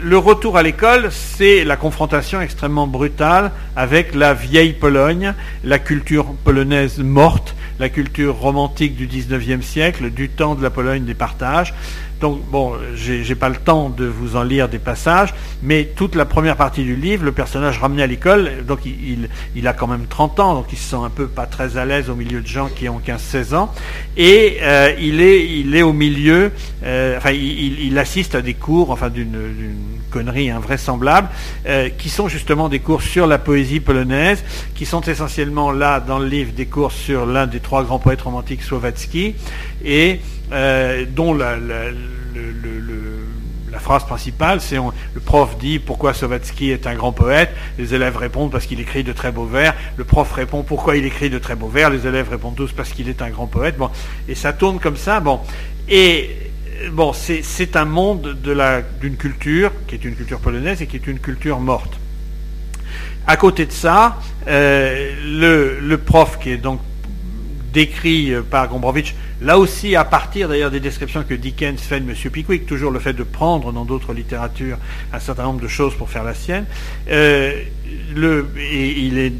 le retour à l'école, c'est la confrontation extrêmement brutale avec la vieille Pologne, la culture polonaise morte, la culture romantique du XIXe siècle, du temps de la Pologne des partages. Donc, bon, j'ai pas le temps de vous en lire des passages, mais toute la première partie du livre, le personnage ramené à l'école, donc il, a quand même 30 ans, donc il se sent un peu pas très à l'aise au milieu de gens qui ont 15-16 ans, et euh, il, est, il est au milieu, euh, enfin, il, assiste à des cours, enfin, d'une connerie invraisemblable, euh, qui sont justement des cours sur la poésie polonaise, qui sont essentiellement là dans le livre des cours sur l'un des trois grands poètes romantiques, Słowacki, et euh, dont la, phrase principale, c'est le prof dit pourquoi Słowacki est un grand poète, les élèves répondent parce qu'il écrit de très beaux vers, le prof répond pourquoi il écrit de très beaux vers, les élèves répondent tous parce qu'il est un grand poète, bon, et ça tourne comme ça, bon, et bon, c'est un monde d'une culture qui est une culture polonaise et qui est une culture morte. À côté de ça, euh, le, prof qui est donc décrit euh, par Gombrowicz, là aussi à partir d'ailleurs des descriptions que Dickens fait de M. Pickwick, toujours le fait de prendre dans d'autres littératures un certain nombre de choses pour faire la sienne, euh, le, et il est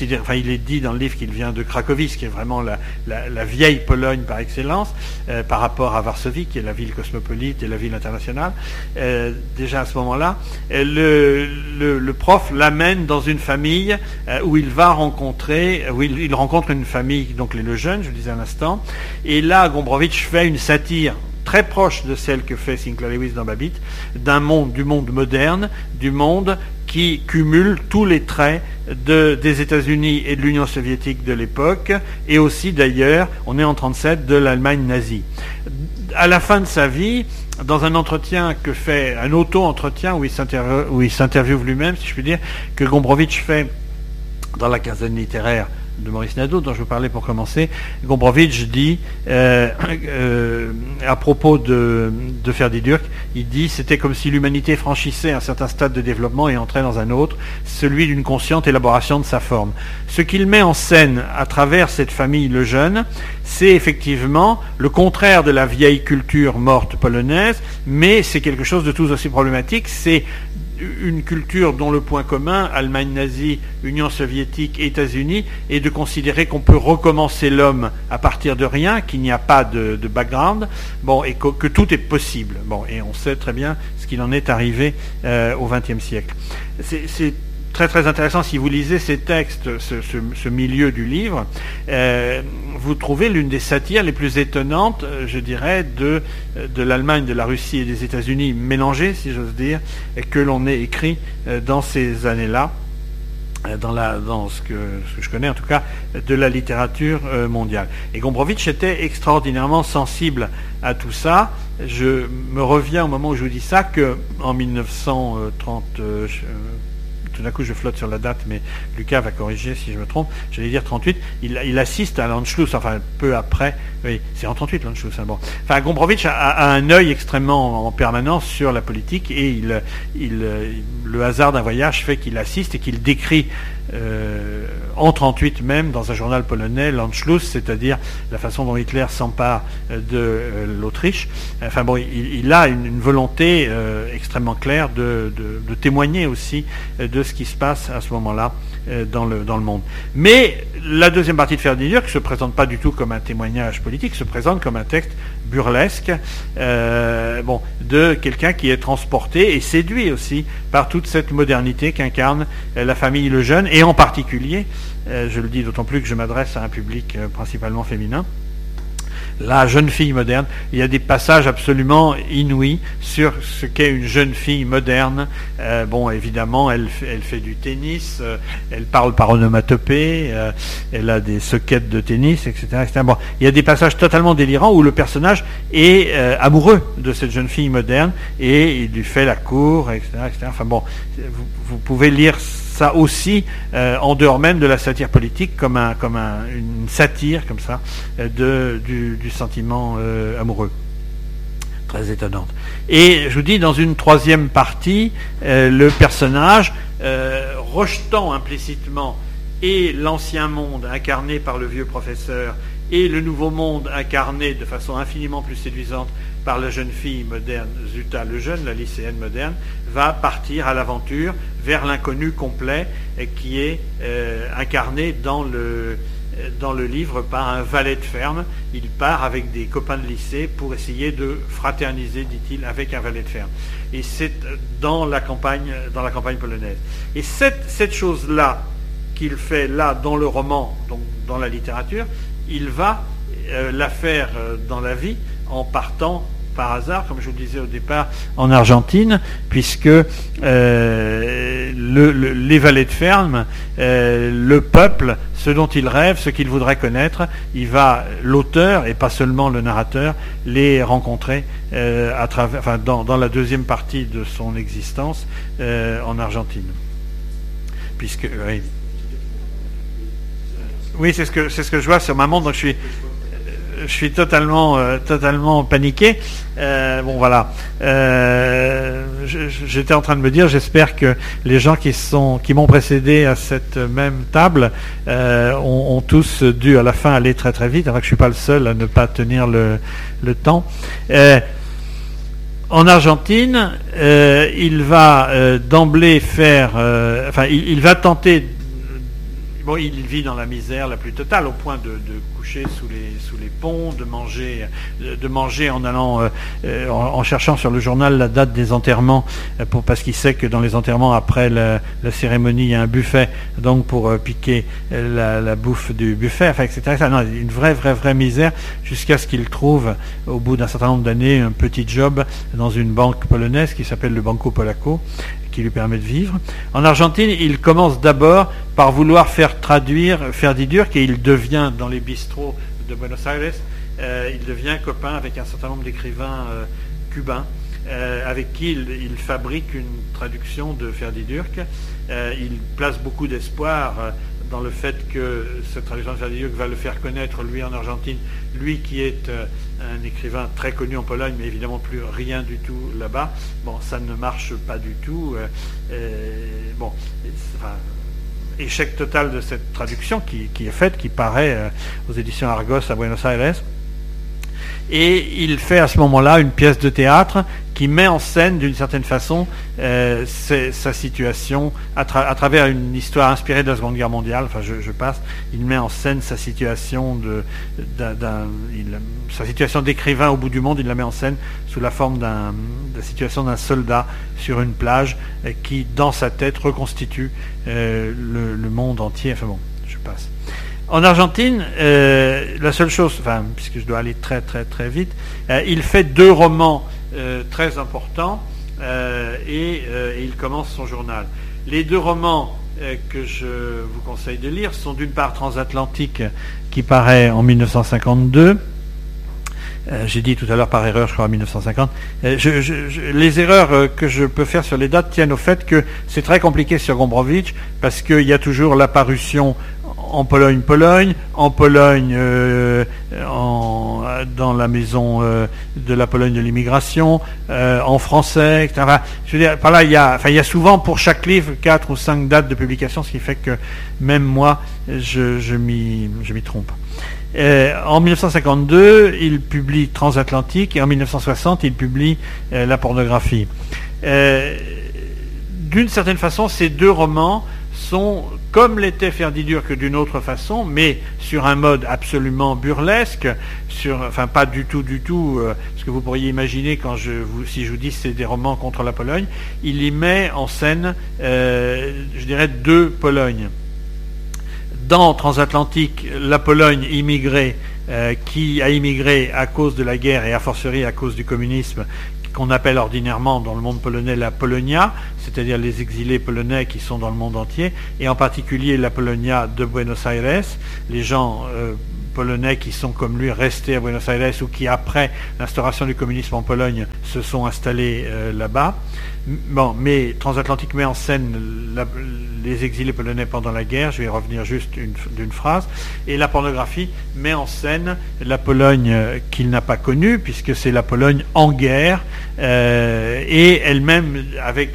il est dit dans le livre qu'il vient de Cracovie, qui est vraiment la, vieille Pologne par excellence, euh, par rapport à Varsovie, qui est la ville cosmopolite et la ville internationale. Euh, déjà à ce moment-là, euh, le, prof l'amène dans une famille où il va rencontrer, où il, rencontre une famille, donc les Le Jeunes, je le disais à l'instant, et là, Gombrowicz fait une satire très proche de celle que fait Sinclair Lewis dans Babbitt, d'un monde, du monde moderne, du monde qui cumule tous les traits des États-Unis et de l'Union soviétique de l'époque, et aussi d'ailleurs, on est en 1937, de l'Allemagne nazie. À la fin de sa vie, dans un entretien que fait, un auto-entretien où il s'interviewe lui-même, si je puis dire, que Gombrowicz fait dans la quinzaine littéraire de Maurice Nadeau, dont je vous parlais pour commencer, Gombrowicz dit, euh, euh, à propos de, de Ferdi il dit c'était comme si l'humanité franchissait un certain stade de développement et entrait dans un autre, celui d'une consciente élaboration de sa forme. Ce qu'il met en scène à travers cette famille Le Jeune, c'est effectivement le contraire de la vieille culture morte polonaise, mais c'est quelque chose de tout aussi problématique, c'est une culture dont le point commun, Allemagne nazie, Union soviétique, États-Unis, est de considérer qu'on peut recommencer l'homme à partir de rien, qu'il n'y a pas de, background, bon, et que, tout est possible. Bon, et on sait très bien ce qu'il en est arrivé euh, au XXe siècle. C'est très très intéressant si vous lisez ces textes, ce, milieu du livre, euh, vous trouvez l'une des satires les plus étonnantes, euh, je dirais, de, de l'Allemagne, de la Russie et des États-Unis mélangés, si j'ose dire, que l'on ait écrit euh, dans ces années-là. Dans, la, dans ce, que, ce, que, je connais en tout cas de la littérature mondiale. Et Gombrowicz était extraordinairement sensible à tout ça. Je me reviens au moment où je vous dis ça que en 1930, tout d'un coup je flotte sur la date, mais Lucas va corriger si je me trompe, j'allais dire 38, il, assiste à l'Anschluss, enfin peu après, oui, c'est en 38 l'Anschluss, hein. Enfin, Gombrowicz a, un œil extrêmement en permanence sur la politique et le hasard d'un voyage fait qu'il assiste et qu'il décrit euh, en 38 même dans un journal polonais l'Anschluss, c'est-à-dire la façon dont Hitler s'empare euh, de euh, l'Autriche. Enfin bon, il, a une, volonté extrêmement claire de, témoigner aussi de ce qui se passe à ce moment-là dans le, monde. Mais la deuxième partie de Ferdinand ne se présente pas du tout comme un témoignage politique, se présente comme un texte burlesque bon, de quelqu'un qui est transporté et séduit aussi par toute cette modernité qu'incarne la famille Le Jeune et en particulier, euh, je le dis d'autant plus que je m'adresse à un public euh, principalement féminin, la jeune fille moderne. Il y a des passages absolument inouïs sur ce qu'est une jeune fille moderne. Euh, bon, évidemment, elle, fait du tennis, elle parle par onomatopée, elle a des soquettes de tennis, etc., Bon, il y a des passages totalement délirants où le personnage est amoureux de cette jeune fille moderne et il lui fait la cour, etc., Enfin bon, vous pouvez lire ça aussi, euh, en dehors même de la satire politique, comme, un, comme une satire, comme ça, euh, du, sentiment euh, amoureux. Très étonnante. Et je vous dis, dans une troisième partie, le personnage, rejetant implicitement et l'ancien monde incarné par le vieux professeur et le nouveau monde incarné de façon infiniment plus séduisante par la jeune fille moderne, Zuta le jeune, la lycéenne moderne, va partir à l'aventure vers l'inconnu complet qui est euh, incarné dans le, dans le livre par un valet de ferme. Il part avec des copains de lycée pour essayer de fraterniser, dit-il, avec un valet de ferme. Et c'est dans la campagne, dans la campagne polonaise. Et cette, cette chose-là qu'il fait là dans le roman, donc dans la littérature, il va euh, la faire euh, dans la vie en partant par hasard, comme je le disais au départ, en Argentine, puisque euh, les valets de ferme, le peuple, ce dont il rêve, ce qu'il voudrait connaître, il va, l'auteur, et pas seulement le narrateur, les rencontrer dans, la deuxième partie de son existence en Argentine. C'est ce que c'est ce que je vois sur ma montre, donc je suis je suis totalement euh, totalement paniqué. Euh, bon voilà, euh, j'étais en train de me dire, j'espère que les gens qui sont qui m'ont précédé à cette même table ont, tous dû à la fin aller très très vite, alors que je suis pas le seul à ne pas tenir le, le temps. en Argentine, il va d'emblée faire, enfin, il, il va tenter Il vit dans la misère la plus totale, au point de, coucher sous les, ponts, de manger, euh, euh, en, cherchant sur le journal la date des enterrements, euh, parce qu'il sait que dans les enterrements, après la, cérémonie, il y a un buffet, donc pour piquer la, bouffe du buffet, enfin, etc. Non, une vraie, vraie, vraie misère, jusqu'à ce qu'il trouve, au bout d'un certain nombre d'années, un petit job dans une banque polonaise qui s'appelle le Banco Polaco, qui lui permet de vivre. En Argentine, il commence d'abord par vouloir faire traduire Ferdi Durk et il devient dans les bistrots de Buenos Aires, il devient copain avec un certain nombre d'écrivains cubains. avec qui il, fabrique une traduction de Ferdi Durk. il place beaucoup d'espoir dans le fait que de Ferdi Durk va le faire connaître, lui, en Argentine, lui qui est un écrivain très connu en Pologne, mais évidemment plus rien du tout là-bas. Bon, ça ne marche pas du tout. Euh, bon, échec total de cette traduction qui, est faite, qui paraît euh, aux éditions Argos à Buenos Aires. Et il fait à ce moment-là une pièce de théâtre qui met en scène d'une certaine façon euh, sa situation à, travers une histoire inspirée de la Seconde Guerre mondiale. Enfin, je, passe. Il met en scène sa situation de, sa situation d'écrivain au bout du monde. Il la met en scène sous la forme de la situation d'un soldat sur une plage euh, qui, dans sa tête, reconstitue euh, le, monde entier. Enfin bon, je passe. En Argentine, la seule chose, puisque je dois aller très très très vite, il fait deux romans euh, très important euh, et, euh, et, il commence son journal. Les deux romans que je vous conseille de lire sont d'une part Transatlantique qui paraît en 1952. J'ai dit tout à l'heure par erreur, je crois, en 1950. les erreurs que je peux faire sur les dates tiennent au fait que c'est très compliqué sur Gombrowicz parce qu'il y a toujours l'apparition en Pologne, Pologne, en Pologne, euh, dans la maison euh, de la Pologne de l'immigration, euh, en français, etc. je veux dire, par là, il y, a, il y a souvent pour chaque livre quatre ou cinq dates de publication, ce qui fait que même moi, je m'y trompe. en 1952, il publie Transatlantique et en 1960, il publie La pornographie. D'une certaine façon, ces deux romans sont comme l'était Ferdidur que d'une autre façon, mais sur un mode absolument burlesque, enfin pas du tout, du tout, euh, ce que vous pourriez imaginer si je vous dis c'est des romans contre la Pologne, il y met en scène, euh, je dirais, deux Polognes. Dans Transatlantique, la Pologne immigrée, euh, qui a immigré à cause de la guerre et a fortiori à cause du communisme, qu'on appelle ordinairement dans le monde polonais la Polonia, c'est-à-dire les exilés polonais qui sont dans le monde entier, et en particulier la Polonia de Buenos Aires, les gens euh, polonais qui sont comme lui restés à Buenos Aires ou qui après l'instauration du communisme en Pologne se sont installés euh, là-bas. Mais Transatlantique met en scène les exilés polonais pendant la guerre, je vais revenir juste d'une phrase, et la pornographie met en scène la Pologne euh, qu'il n'a pas connue, puisque c'est la Pologne en guerre, euh, et elle-même avec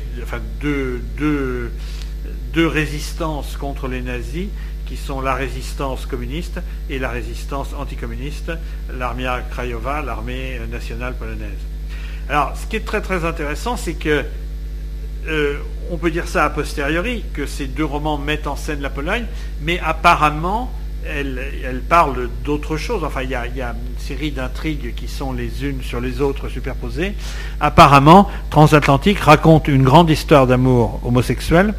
deux résistances contre les nazis, qui sont la résistance communiste et la résistance anticommuniste, l'armée Krajova, l'armée nationale polonaise. Alors, ce qui est très très intéressant, c'est que euh, on peut dire ça a posteriori, que ces deux romans mettent en scène la Pologne, mais apparemment, elles, parlent d'autre chose. Enfin, il y, a, une série d'intrigues qui sont les unes sur les autres superposées. Apparemment, Transatlantique raconte une grande histoire d'amour homosexuel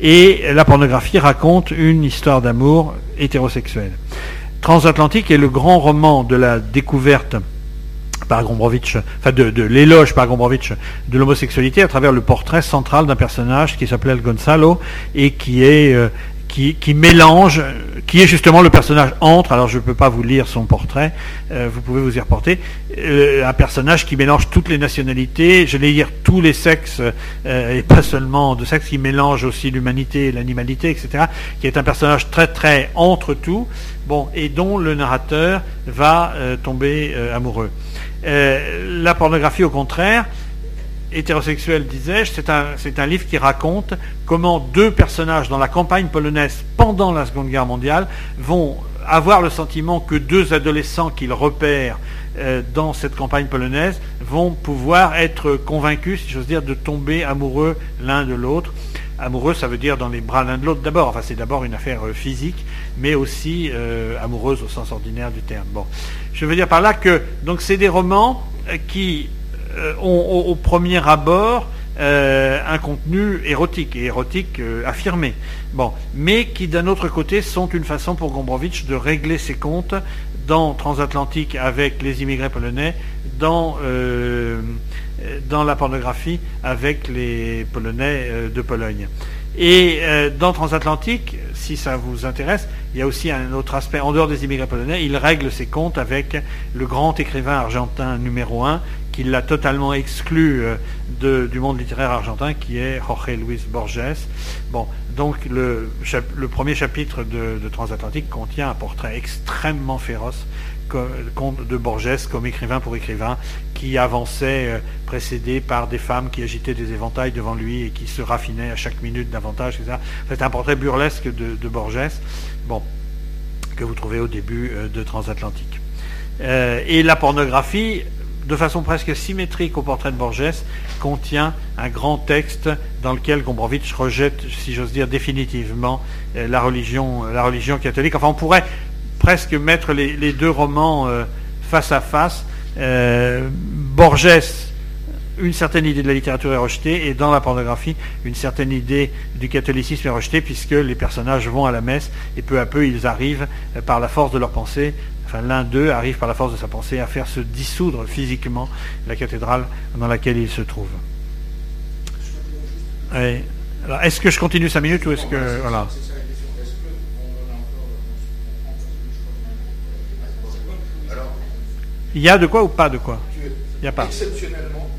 et la pornographie raconte une histoire d'amour hétérosexuel. Transatlantique est le grand roman de la découverte par Gombrowicz, enfin de, l'éloge par Gombrowicz de l'homosexualité à travers le portrait central d'un personnage qui s'appelait Gonzalo et qui est euh, qui, mélange, qui est justement le personnage entre, alors je ne peux pas vous lire son portrait, euh, vous pouvez vous y reporter, euh, un personnage qui mélange toutes les nationalités, je vais dire tous les sexes, et pas seulement de sexe, qui mélange aussi l'humanité l'animalité, etc., qui est un personnage très très entre tout, bon, et dont le narrateur va tomber amoureux. Euh, la pornographie, au contraire, hétérosexuelle, disais-je, c'est un, livre qui raconte comment deux personnages dans la campagne polonaise pendant la Seconde Guerre mondiale vont avoir le sentiment que deux adolescents qu'ils repèrent euh, dans cette campagne polonaise vont pouvoir être convaincus, si j'ose dire, de tomber amoureux l'un de l'autre. Amoureux, ça veut dire dans les bras l'un de l'autre d'abord. Enfin, c'est d'abord une affaire euh, physique, mais aussi amoureuse au sens ordinaire du terme. Bon. Je veux dire par là que donc c'est des romans euh, qui euh, ont au, premier abord euh, un contenu érotique, et érotique euh, affirmé. Mais qui d'un autre côté sont une façon pour Gombrowicz de régler ses comptes dans Transatlantique avec les immigrés polonais, dans, euh, dans la pornographie avec les Polonais de Pologne. Et dans Transatlantique, si ça vous intéresse, il y a aussi un autre aspect, en dehors des immigrés polonais, il règle ses comptes avec le grand écrivain argentin numéro un, qu'il l'a totalement exclu euh, du monde littéraire argentin, qui est Jorge Luis Borges. Bon, donc le, premier chapitre de, Transatlantique contient un portrait extrêmement féroce de Borges comme écrivain pour écrivain, qui avançait euh, précédé par des femmes qui agitaient des éventails devant lui et qui se raffinaient à chaque minute davantage. C'est un portrait burlesque de, Borges, bon, que vous trouvez au début euh, de Transatlantique. et la pornographie de façon presque symétrique au portrait de Borges, contient un grand texte dans lequel Gombrowicz rejette, si j'ose dire, définitivement euh, la religion, la religion catholique. Enfin, on pourrait presque mettre les, deux romans euh, face à face. Euh, Borges, une certaine idée de la littérature est rejetée, et dans la pornographie, une certaine idée du catholicisme est rejetée, puisque les personnages vont à la messe, et peu à peu, ils arrivent, par la force de leur pensée, enfin l'un d'eux arrive par la force de sa pensée à faire se dissoudre physiquement la cathédrale dans laquelle il se trouve. est-ce que je continue cinq minutes ou est-ce que voilà Il y a de quoi ou pas de quoi? Il n'y a pas. Exceptionnellement,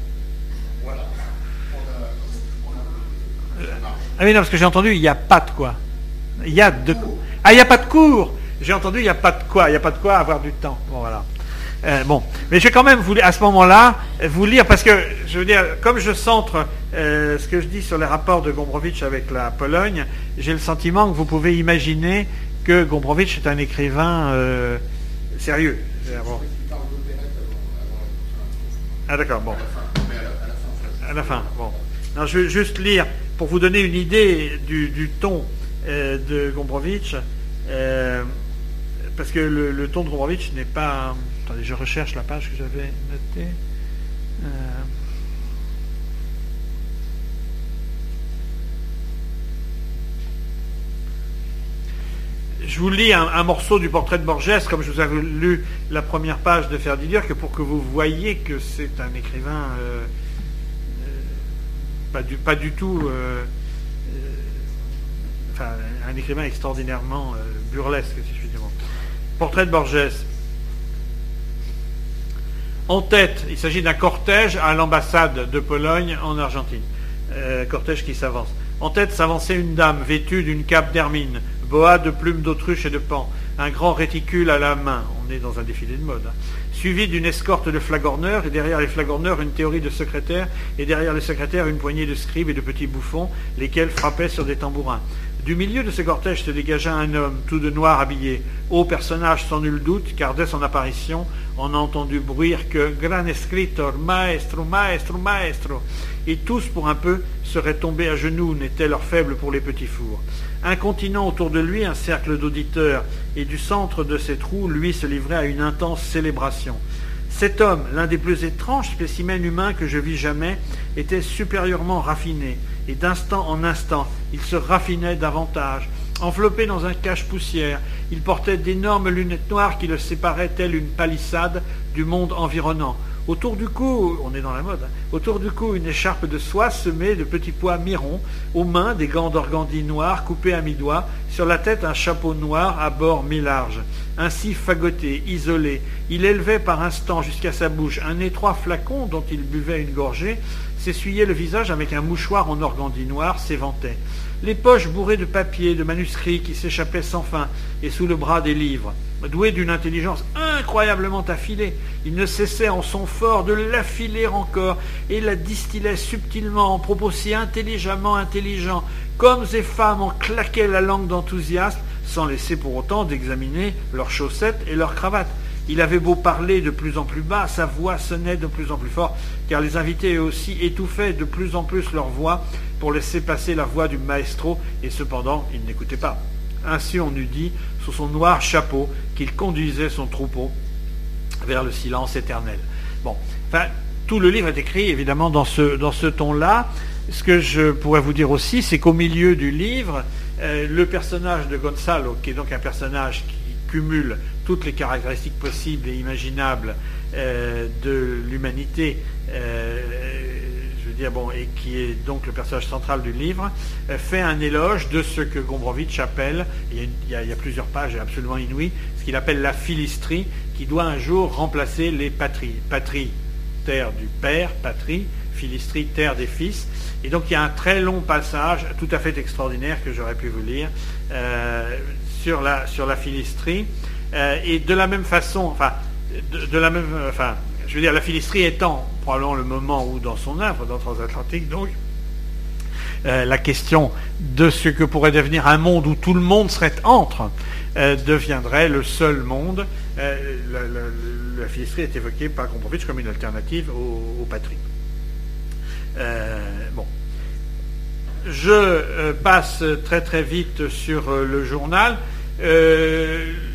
voilà. Ah oui, non, parce que j'ai entendu, il n'y a pas de quoi. Il y a de. Ah, il n'y a pas de cours j'ai entendu, il n'y a pas de quoi, il n'y a pas de quoi avoir du temps. Bon, voilà. Euh, bon, mais je vais quand même vous, à ce moment-là vous lire parce que je veux dire, comme je centre euh, ce que je dis sur les rapports de Gombrowicz avec la Pologne, j'ai le sentiment que vous pouvez imaginer que Gombrowicz est un écrivain euh, sérieux. Ah d'accord, bon. À la fin, bon. Non, je vais juste lire pour vous donner une idée du, ton de Gombrowicz parce que le, ton de Gombrowicz n'est pas. Attendez, je recherche la page que j'avais notée. Euh, je vous lis un, morceau du portrait de Borges, comme je vous avais lu la première page de Ferdidier, que pour que vous voyez que c'est un écrivain euh, euh, pas, du, tout. enfin, un écrivain extraordinairement burlesque. Portrait de Borges. En tête, il s'agit d'un cortège à l'ambassade de Pologne en Argentine. Euh, cortège qui s'avance. En tête s'avançait une dame vêtue d'une cape d'hermine, boa de plumes d'autruche et de pan, un grand réticule à la main. On est dans un défilé de mode. Hein. Suivi d'une escorte de flagorneurs, et derrière les flagorneurs une théorie de secrétaires, et derrière les secrétaires une poignée de scribes et de petits bouffons, lesquels frappaient sur des tambourins. Du milieu de ce cortège se dégagea un homme, tout de noir habillé, haut personnage sans nul doute, car dès son apparition, on a entendu bruire que Gran escritor, maestro, maestro, maestro, et tous pour un peu seraient tombés à genoux, n'étaient leur faible pour les petits fours. Incontinent autour de lui un cercle d'auditeurs, et du centre de ces trous, lui se livrait à une intense célébration. Cet homme, l'un des plus étranges spécimens humains que je vis jamais, était supérieurement raffiné, et d'instant en instant, il se raffinait davantage. Enveloppé dans un cache-poussière, il portait d'énormes lunettes noires qui le séparaient telle une palissade du monde environnant. Autour du cou, on est dans la mode, hein, autour du cou une écharpe de soie semée de petits pois mirons, aux mains des gants d'organdie noirs coupés à mi-doigt, sur la tête un chapeau noir à bord mi-large. Ainsi fagoté, isolé, il élevait par instant jusqu'à sa bouche un étroit flacon dont il buvait une gorgée, s'essuyait le visage avec un mouchoir en organdie noir, s'éventait. Les poches bourrées de papiers, de manuscrits qui s'échappaient sans fin, et sous le bras des livres. Doué d'une intelligence incroyablement affilée, il ne cessait en son fort de l'affiler encore, et la distillait subtilement en propos si intelligemment intelligents, qu'hommes et femmes en claquaient la langue d'enthousiasme, sans laisser pour autant d'examiner leurs chaussettes et leurs cravates. Il avait beau parler de plus en plus bas, sa voix sonnait de plus en plus fort, car les invités aussi étouffaient de plus en plus leur voix pour laisser passer la voix du maestro, et cependant ils n'écoutaient pas. Ainsi on eût dit, sous son noir chapeau, qu'il conduisait son troupeau vers le silence éternel. Bon, enfin, tout le livre est écrit évidemment dans ce, dans ce ton-là. Ce que je pourrais vous dire aussi, c'est qu'au milieu du livre, le personnage de Gonzalo, qui est donc un personnage qui cumule toutes les caractéristiques possibles et imaginables de l'humanité, bon, et qui est donc le personnage central du livre, euh, fait un éloge de ce que Gombrowicz appelle, il y, a, plusieurs pages absolument inouïes, ce qu'il appelle la philistrie, qui doit un jour remplacer les patries. Patrie, terre du père, patrie, philistrie, terre des fils. Et donc il y a un très long passage, tout à fait extraordinaire, que j'aurais pu vous lire, euh, sur, la, sur la philistrie. Euh, et de la même façon, enfin, de la même, enfin, je veux dire, la étant probablement le moment où, dans son œuvre, dans Transatlantique, donc, euh, la question de ce que pourrait devenir un monde où tout le monde serait entre euh, deviendrait le seul monde. Euh, la, philistrie est évoquée par Gombrowicz comme une alternative aux, patries. bon. Je passe très très vite sur le journal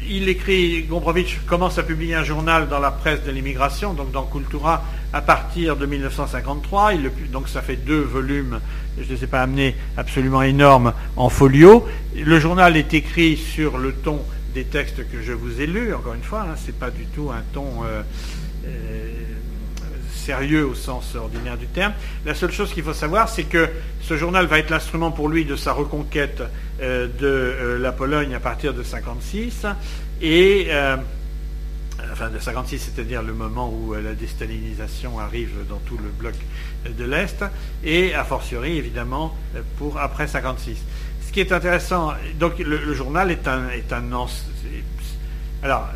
il écrit, Gombrowicz commence à publier un journal dans la presse de l'immigration, donc dans Cultura, à partir de 1953. donc ça fait deux volumes, je ne les ai pas amenés, absolument énormes en folio. Le journal est écrit sur le ton des textes que je vous ai lus, encore une fois, hein, ce n'est pas du tout un ton euh, euh, sérieux au sens ordinaire du terme. La seule chose qu'il faut savoir, c'est que ce journal va être l'instrument pour lui de sa reconquête euh, de euh, la Pologne à partir de 56 et euh, enfin de 56, c'est-à-dire le moment où la déstalinisation arrive dans tout le bloc de l'Est, et a fortiori évidemment pour après 56. Ce qui est intéressant, donc le, journal est un, est un alors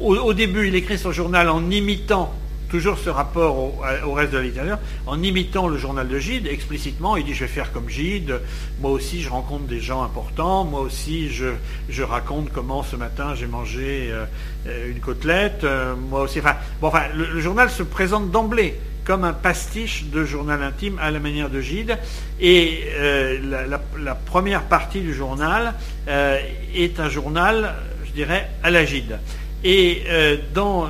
au, début il écrit son journal en imitant toujours ce rapport au, reste de la littérature, en imitant le journal de Gide, explicitement, il dit je vais faire comme Gide, moi aussi je rencontre des gens importants, moi aussi je, raconte comment ce matin j'ai mangé euh, une côtelette, euh, moi aussi. Enfin, le, journal se présente d'emblée comme un pastiche de journal intime à la manière de Gide. Et euh, la, la, première partie du journal est un journal, je dirais, à la Gide. Et dans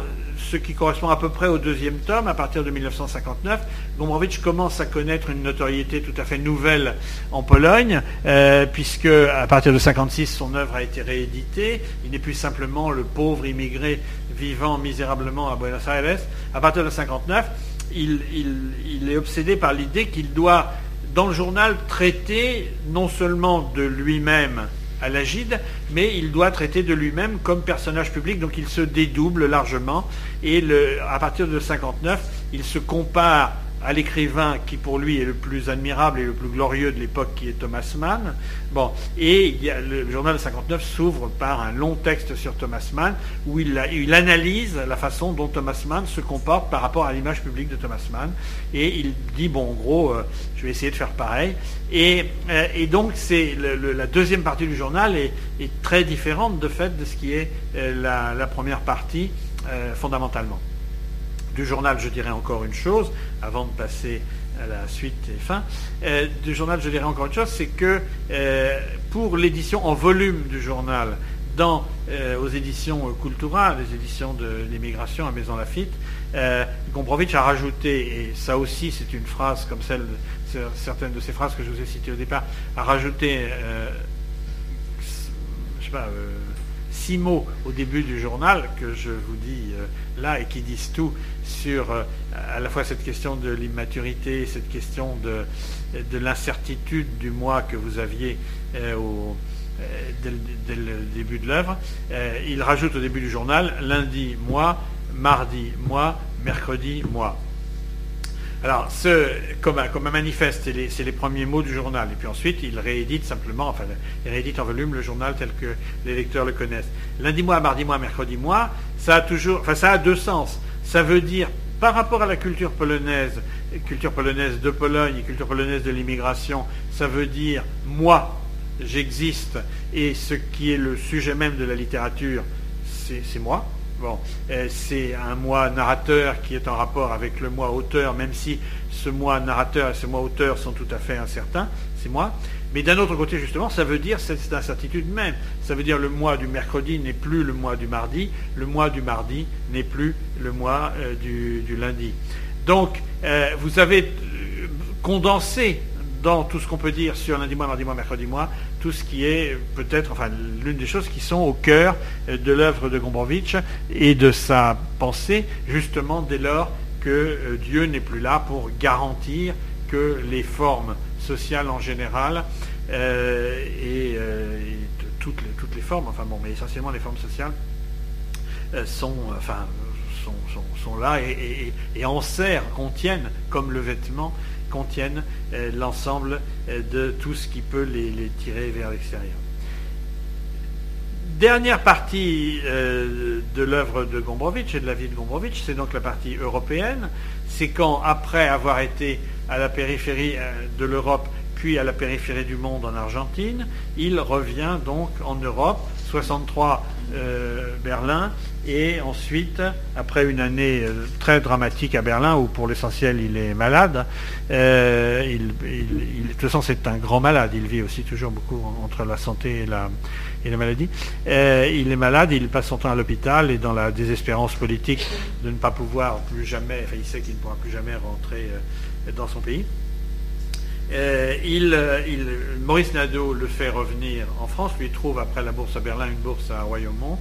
ce qui correspond à peu près au deuxième tome, à partir de 1959, Gombrowicz commence à connaître une notoriété tout à fait nouvelle en Pologne, euh, puisque à partir de 1956, son œuvre a été rééditée. Il n'est plus simplement le pauvre immigré vivant misérablement à Buenos Aires. À partir de 1959, il, il est obsédé par l'idée qu'il doit, dans le journal, traiter non seulement de lui-même à l'agide, mais il doit traiter de lui-même comme personnage public, donc il se dédouble largement, et à partir de 59, il se compare à l'écrivain qui pour lui est le plus admirable et le plus glorieux de l'époque, qui est Thomas Mann. Bon, et le journal de 59 s'ouvre par un long texte sur Thomas Mann, où il, analyse la façon dont Thomas Mann se comporte par rapport à l'image publique de Thomas Mann, et il dit, bon, en gros, euh, je vais essayer de faire pareil. Et, euh, donc, c'est la deuxième partie du journal est, très différente de fait de ce qui est euh, la, première partie, fondamentalement du journal, je dirais encore une chose, avant de passer à la suite et fin. Euh, du journal, je dirais encore une chose, c'est que euh, pour l'édition en volume du journal, euh, aux éditions Cultura, les éditions de l'immigration à Maison Lafitte, Gombrowicz a rajouté, et ça aussi c'est une phrase comme celle, de, certaines de ces phrases que je vous ai citées au départ, a rajouté, je sais pas, six mots au début du journal que je vous dis euh, là et qui disent tout sur euh, à la fois cette question de l'immaturité, cette question de, de l'incertitude du mois que vous aviez euh, au, dès, le début de l'œuvre. il rajoute au début du journal lundi, mois, mardi, mois, mercredi, mois. Alors, ce, comme, un, manifeste, c'est les, premiers mots du journal. Et puis ensuite, il réédite simplement, enfin, il réédite en volume le journal tel que les lecteurs le connaissent. Lundi mois, mardi mois, mercredi mois, ça a toujours, enfin, ça a deux sens. Ça veut dire, par rapport à la culture polonaise, culture polonaise de Pologne et culture polonaise de l'immigration, ça veut dire moi, j'existe, et ce qui est le sujet même de la littérature, c'est moi. Bon, euh, c'est un moi narrateur qui est en rapport avec le moi auteur, même si ce moi narrateur et ce moi auteur sont tout à fait incertains, c'est moi. Mais d'un autre côté, justement, ça veut dire cette incertitude même. Ça veut dire le mois du mercredi n'est plus le mois du mardi, le mois du mardi n'est plus le mois euh, du, lundi. donc, vous avez condensé dans tout ce qu'on peut dire sur lundi mois, mardi mois, mercredi mois, tout ce qui est peut-être, enfin, l'une des choses qui sont au cœur de l'œuvre de Gombrowicz et de sa pensée, justement dès lors que euh, Dieu n'est plus là pour garantir que les formes sociales en général euh, et, euh, toutes, les, toutes, les, formes, enfin bon, mais essentiellement les formes sociales sont, enfin, sont, là et, et, en serrent, contiennent comme le vêtement contiennent euh, l'ensemble euh, de tout ce qui peut les, tirer vers l'extérieur. Dernière partie euh, de l'œuvre de Gombrowicz et de la vie de Gombrowicz, c'est donc la partie européenne. C'est quand, après avoir été à la périphérie de l'Europe, puis à la périphérie du monde en Argentine, il revient donc en Europe, 63 Berlin, et ensuite, après une année euh, très dramatique à Berlin, où pour l'essentiel il est malade, euh, de toute façon c'est un grand malade, il vit aussi toujours beaucoup entre la santé et la, et la maladie. Euh, il est malade, il passe son temps à l'hôpital et dans la désespérance politique de ne pas pouvoir plus jamais, enfin il sait qu'il ne pourra plus jamais rentrer dans son pays. il, Maurice Nadeau le fait revenir en France, lui trouve après la bourse à Berlin une bourse à Royaumont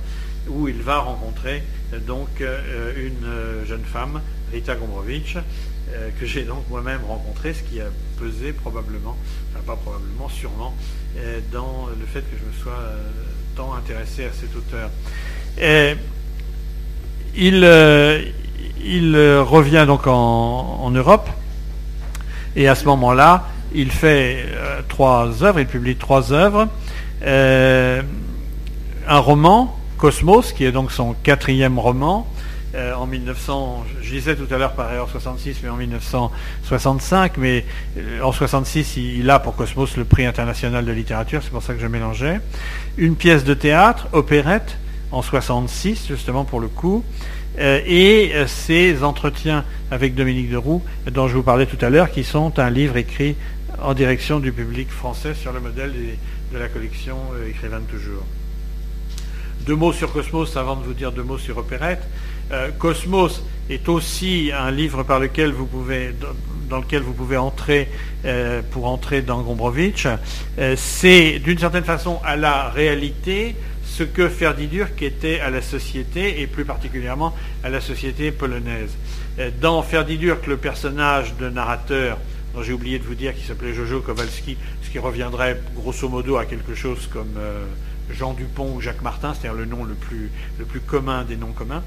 où il va rencontrer euh, donc euh, une euh, jeune femme, Rita Gombrowicz, que j'ai donc moi-même rencontrée, ce qui a pesé probablement, enfin pas probablement, sûrement, dans le fait que je me sois tant intéressé à cet auteur. il, il revient donc en, Europe, et à ce moment-là, il fait trois œuvres, il publie trois œuvres. un roman Cosmos, qui est donc son quatrième roman, euh, en 1900, je disais tout à l'heure par erreur 66, mais en 1965, mais euh, en 66, il, a pour Cosmos le prix international de littérature, c'est pour ça que je mélangeais. Une pièce de théâtre, opérette, en 66, justement pour le coup, euh, et ses entretiens avec Dominique Deroux, dont je vous parlais tout à l'heure, qui sont un livre écrit en direction du public français sur le modèle de la collection Écrivain de toujours. Deux mots sur Cosmos avant de vous dire deux mots sur Opérette. Euh, Cosmos est aussi un livre par lequel vous pouvez, dans lequel vous pouvez entrer euh, pour entrer dans Gombrowicz. Euh, c'est d'une certaine façon à la réalité ce que Ferdidurk était à la société et plus particulièrement à la société polonaise. Dans Ferdidurk, le personnage de narrateur dont j'ai oublié de vous dire qu'il s'appelait Jojo Kowalski, ce qui reviendrait grosso modo à quelque chose comme Jean Dupont ou Jacques Martin, c'est-à-dire le nom le plus, commun des noms communs.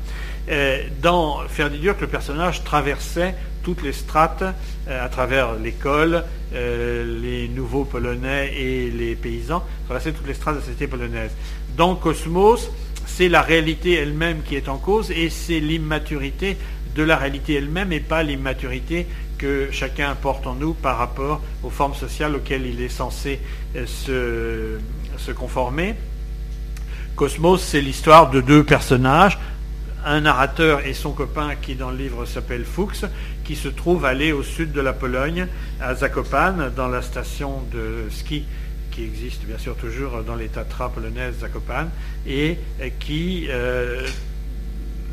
Euh, dans Ferdinand, le personnage traversait toutes les strates euh, à travers l'école, euh, les nouveaux Polonais et les paysans, traversait toutes les strates de la société polonaise. Dans Cosmos, c'est la réalité elle-même qui est en cause et c'est l'immaturité de la réalité elle-même et pas l'immaturité que chacun porte en nous par rapport aux formes sociales auxquelles il est censé se, se conformer. Cosmos, c'est l'histoire de deux personnages, un narrateur et son copain qui dans le livre s'appelle Fuchs, qui se trouve aller au sud de la Pologne, à Zakopane, dans la station de ski qui existe bien sûr toujours dans les Tatras Zakopane, et qui euh,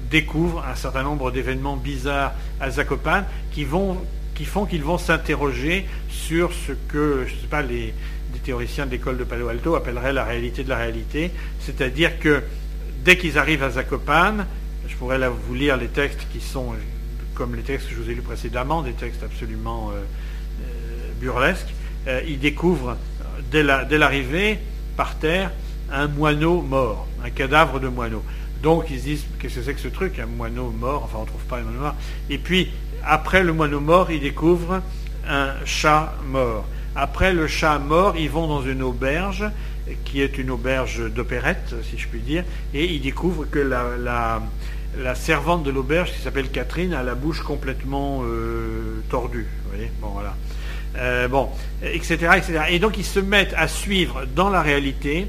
découvre un certain nombre d'événements bizarres à Zakopane qui, font qu'ils vont s'interroger sur ce que, je sais pas, les, théoriciens de l'école de Palo Alto appelleraient la réalité de la réalité, c'est-à-dire que dès qu'ils arrivent à Zakopane, je pourrais vous lire les textes qui sont, comme les textes que je vous ai lus précédemment, des textes absolument euh, euh, burlesques, euh, ils découvrent dès l'arrivée, par terre, un moineau mort, un cadavre de moineau. Donc ils se disent, qu'est-ce que c'est que ce truc, un moineau mort, enfin on ne trouve pas un moineau mort. Et puis, après le moineau mort, ils découvrent un chat mort. Après le chat mort, ils vont dans une auberge, qui est une auberge d'opérette, si je puis dire, et ils découvrent que la, servante de l'auberge, qui s'appelle Catherine, a la bouche complètement euh, tordue. Vous voyez bon, voilà. Euh, bon, etc., etc. Et donc ils se mettent à suivre dans la réalité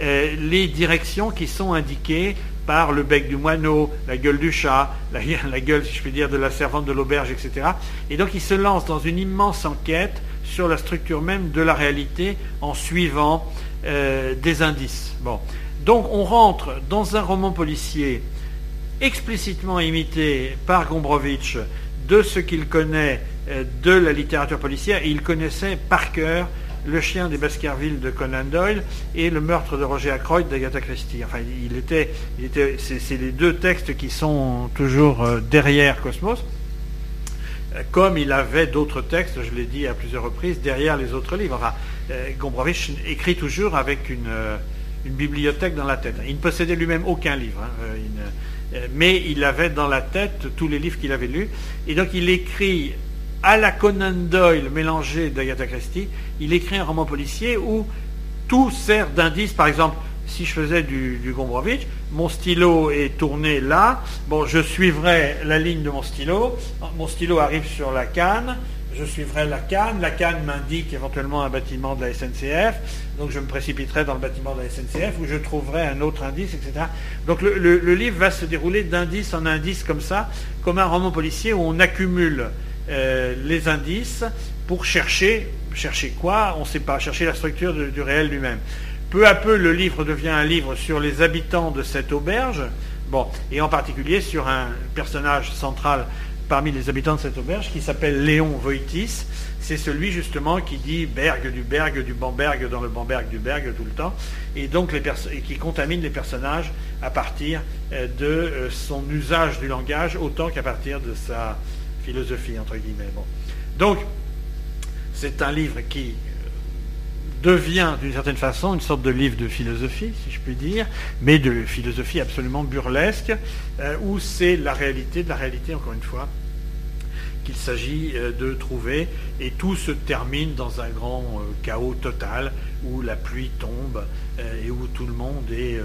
euh, les directions qui sont indiquées par le bec du moineau, la gueule du chat, la, la, gueule, si je puis dire, de la servante de l'auberge, etc. Et donc ils se lancent dans une immense enquête sur la structure même de la réalité en suivant euh, des indices. Donc on rentre dans un roman policier explicitement imité par Gombrowicz de ce qu'il connaît de la littérature policière, il connaissait par cœur le chien des Baskerville de Conan Doyle et Le meurtre de Roger Ackroyd d'Agatha Christie. Enfin, il était, c'est, les deux textes qui sont toujours euh, derrière Cosmos, euh, comme il avait d'autres textes, je l'ai dit à plusieurs reprises, derrière les autres livres. Enfin, euh, Gombrowicz écrit toujours avec une, bibliothèque dans la tête. Il ne possédait lui-même aucun livre, hein, mais il avait dans la tête tous les livres qu'il avait lus, et donc il écrit à la Conan Doyle mélangé d'Agatha Christie, il écrit un roman policier où tout sert d'indice. Par exemple, si je faisais du, du mon stylo est tourné là, bon, je suivrai la ligne de mon stylo, mon stylo arrive sur la canne, je suivrai la canne, la canne m'indique éventuellement un bâtiment de la SNCF, donc je me précipiterai dans le bâtiment de la SNCF où je trouverai un autre indice, etc. Donc le, le livre va se dérouler d'indice en indice comme ça, comme un roman policier où on accumule euh, les indices pour chercher, chercher quoi? On ne sait pas, chercher la structure du réel lui-même. Peu à peu, le livre devient un livre sur les habitants de cette auberge, et en particulier sur un personnage central parmi les habitants de cette auberge qui s'appelle Léon Voitis. C'est celui justement qui dit Berg du Berg du Bamberg dans le Bamberg du Berg tout le temps, et donc qui contamine les personnages à partir euh, de euh, son usage du langage autant qu'à partir de sa, philosophie, entre guillemets. Donc, c'est un livre qui devient d'une certaine façon une sorte de livre de philosophie, si je puis dire, mais de philosophie absolument burlesque, euh, où c'est la réalité de la réalité, encore une fois, qu'il s'agit euh, de trouver, et tout se termine dans un grand chaos total, où la pluie tombe, et où tout le monde est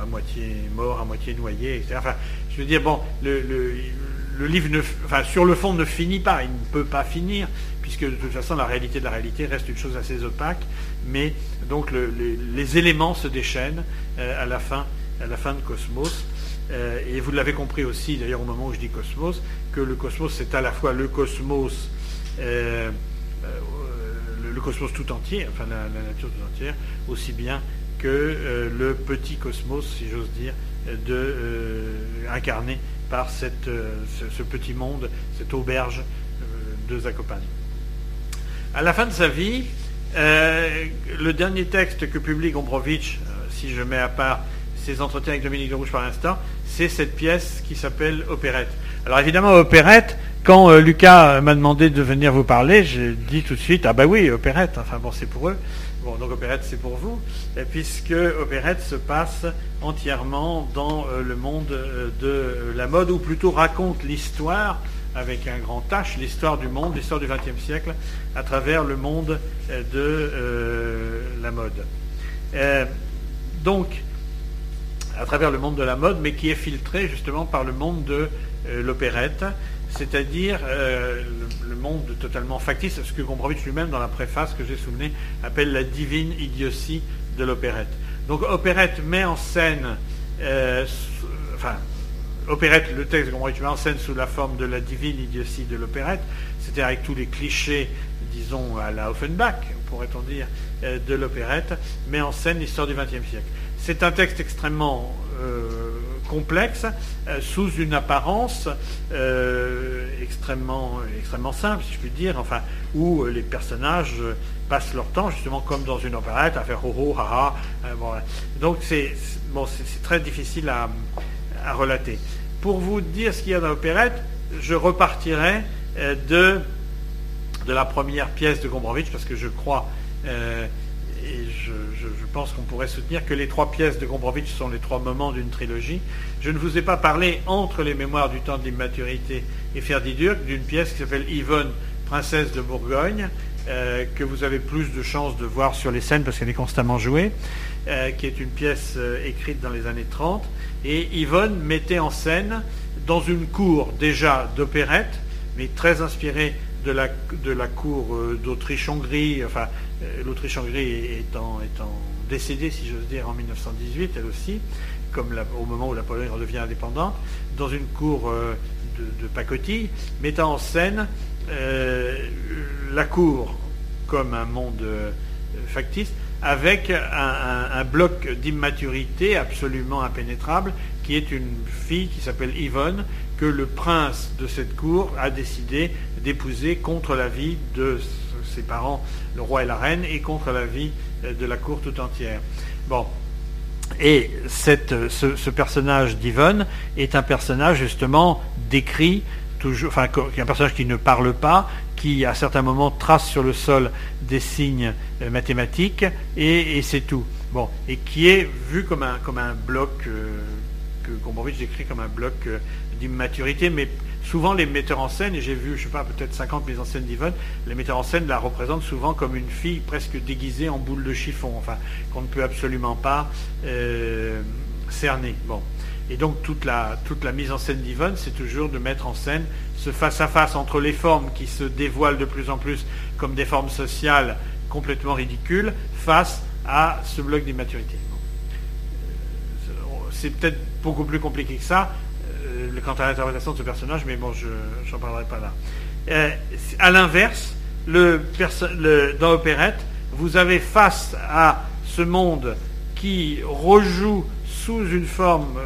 à moitié mort, à moitié noyé, etc. Enfin, je veux dire, bon, le le livre, sur le fond, ne finit pas. Il ne peut pas finir, puisque de toute façon, la réalité de la réalité reste une chose assez opaque. Mais donc, les, éléments se déchaînent euh, à, la fin, à la fin de Cosmos. Euh, et vous l'avez compris aussi, d'ailleurs, au moment où je dis Cosmos, que le cosmos, c'est à la fois le cosmos, euh, le, cosmos tout entier, enfin la, nature tout entière, aussi bien que le petit cosmos, si j'ose dire, de, incarné par cette, euh, ce, petit monde, cette auberge de Zakopane. À la fin de sa vie, euh, le dernier texte que publie Gombrowicz, si je mets à part ses entretiens avec Dominique de Rouge par l'instant, c'est cette pièce qui s'appelle Opérette. Alors évidemment, Opérette, quand Lucas m'a demandé de venir vous parler, j'ai dit tout de suite, ah bah oui, Opérette, enfin bon, c'est pour eux. Bon, donc opérette, c'est pour vous, puisque opérette se passe entièrement dans euh, le monde euh, de la mode, ou plutôt raconte l'histoire, avec un grand H, l'histoire du monde, l'histoire du XXe siècle, à travers le monde euh, de la mode. donc, à travers le monde de la mode, mais qui est filtré justement par le monde de l'opérette, c'est-à-dire euh, le, monde totalement factice, ce que Gombrowicz lui-même, dans la préface que j'ai souvenue, appelle la divine idiotie de l'opérette. Donc opérette met en scène, euh, enfin, opérette, le texte Gombrowicz met en scène sous la forme de la divine idiotie de l'opérette, c'est-à-dire avec tous les clichés, disons, à la Offenbach, pourrait-on dire, euh, de l'opérette, met en scène l'histoire du XXe siècle. C'est un texte extrêmement complexe euh, sous une apparence euh, extrêmement, extrêmement simple, si je puis dire, enfin, où les personnages passent leur temps, justement comme dans une opérette, à faire ho ho, ha ha. donc c'est bon, très difficile à, relater. Pour vous dire ce qu'il y a dans l'opérette, je repartirai euh, de, la première pièce de Gombrowicz, parce que je crois et je, pense qu'on pourrait soutenir que les trois pièces de Gombrowicz sont les trois moments d'une trilogie. Je ne vous ai pas parlé, entre les mémoires du temps de l'immaturité et Ferdidurc, d'une pièce qui s'appelle Yvonne, princesse de Bourgogne, euh, que vous avez plus de chances de voir sur les scènes parce qu'elle est constamment jouée, euh, qui est une pièce euh, écrite dans les années 30. Et Yvonne mettait en scène, dans une cour déjà d'opérette, mais très inspirée de la, cour d'Autriche-Hongrie, enfin euh, L'Autriche-Hongrie étant, décédée, si j'ose dire, en 1918, elle aussi, comme au moment où la Pologne redevient indépendante, dans une cour euh, de, pacotille, mettant en scène euh, la cour comme un monde factice, avec un, bloc d'immaturité absolument impénétrable, qui est une fille qui s'appelle Yvonne, que le prince de cette cour a décidé d'épouser contre l'avis de ses parents, le roi et la reine, et contre l'avis de la cour tout entière. Bon. Et ce, personnage d'Yvonne est un personnage justement décrit, toujours, enfin, un personnage qui ne parle pas, qui à certains moments trace sur le sol des signes euh, mathématiques, et, c'est tout. Bon, et qui est vu comme un, comme un bloc euh, que Gombrowicz décrit comme un bloc euh, d'immaturité, mais souvent les metteurs en scène, et j'ai vu, je sais pas, peut-être 50 mises en scène d'Yvonne, les metteurs en scène la représentent souvent comme une fille presque déguisée en boule de chiffon, enfin, qu'on ne peut absolument pas cerner. Bon. Et donc toute la, mise en scène d'Yvonne, c'est toujours de mettre en scène ce face-à-face entre les formes qui se dévoilent de plus en plus comme des formes sociales complètement ridicules, face à ce bloc d'immaturité. Euh, c'est peut-être beaucoup plus compliqué que ça euh, quant à l'interprétation de ce personnage, mais bon, je n'en parlerai pas là. Euh, à l'inverse, dans l'opérette, vous avez face à ce monde qui rejoue sous une forme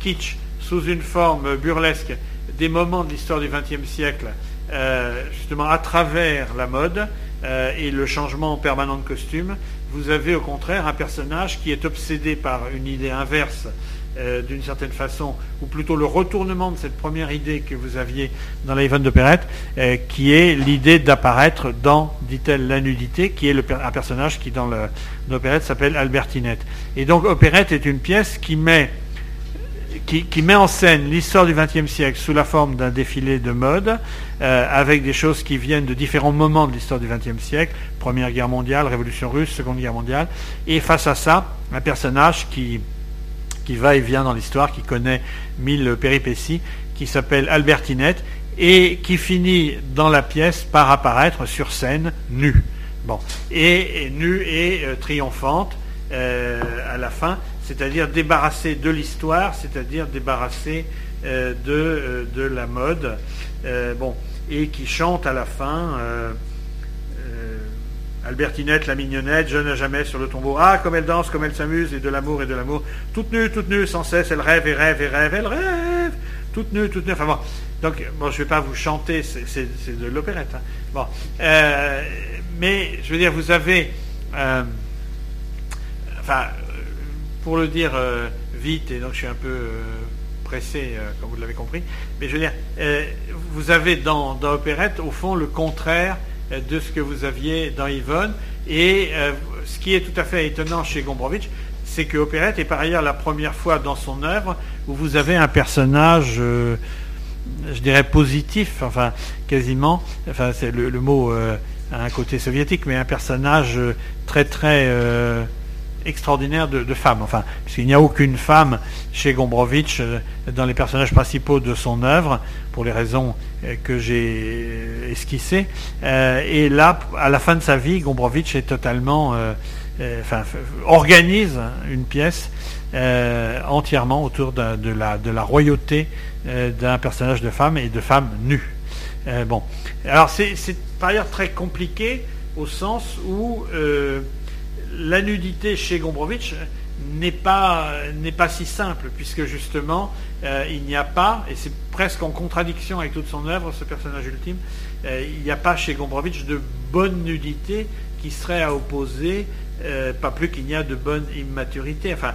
kitsch, sous une forme burlesque, des moments de l'histoire du XXe siècle, euh, justement à travers la mode euh, et le changement permanent de costume, vous avez au contraire un personnage qui est obsédé par une idée inverse euh, d'une certaine façon, ou plutôt le retournement de cette première idée que vous aviez dans la Yvonne d'Opérette, qui est l'idée d'apparaître dans, dit-elle, la nudité, qui est un personnage qui dans l'opérette s'appelle Albertinette. Et donc Opérette est une pièce qui met qui, met en scène l'histoire du XXe siècle sous la forme d'un défilé de mode, euh, avec des choses qui viennent de différents moments de l'histoire du XXe siècle, Première Guerre mondiale, Révolution russe, Seconde Guerre mondiale, et face à ça, un personnage qui, qui va et vient dans l'histoire, qui connaît mille péripéties, qui s'appelle Albertinette, et qui finit dans la pièce par apparaître sur scène nu. Bon, et, nue et euh, triomphante euh, à la fin, c'est-à-dire débarrasser de l'histoire, c'est-à-dire débarrasser euh, de, de, la mode, bon, et qui chante à la fin Albertinette, la mignonnette, je n'ai jamais sur le tombeau. Ah, comme elle danse, comme elle s'amuse, et de l'amour et de l'amour. Toute nue, toute nue, sans cesse, elle rêve et rêve et rêve, elle rêve. Toute nue, toute nue. Enfin bon, donc, bon, je ne vais pas vous chanter, c'est de l'opérette. Hein. Bon, mais je veux dire, vous avez, enfin, pour le dire euh, vite, et donc je suis un peu euh, pressé, euh, comme vous l'avez compris, mais je veux dire, vous avez dans, dans Opérette, au fond, le contraire de ce que vous aviez dans Yvonne, et ce qui est tout à fait étonnant chez Gombrowicz, c'est que Opérette est par ailleurs la première fois dans son œuvre où vous avez un personnage, je dirais positif, enfin quasiment, enfin c'est le, mot a un côté soviétique, mais un personnage très très extraordinaire de, femmes. Enfin, puisqu'il n'y a aucune femme chez Gombrowicz euh, dans les personnages principaux de son œuvre, pour les raisons euh, que j'ai esquissées. Euh, et là, à la fin de sa vie, Gombrowicz est totalement, enfin, organise une pièce entièrement autour de, la, royauté d'un personnage de femme et de femmes nues. bon, alors c'est par ailleurs très compliqué au sens où la nudité chez Gombrowicz n'est pas, si simple, puisque justement, euh, il n'y a pas, et c'est presque en contradiction avec toute son œuvre, ce personnage ultime, euh, il n'y a pas chez Gombrowicz de bonne nudité qui serait à opposer, euh, pas plus qu'il n'y a de bonne immaturité, enfin,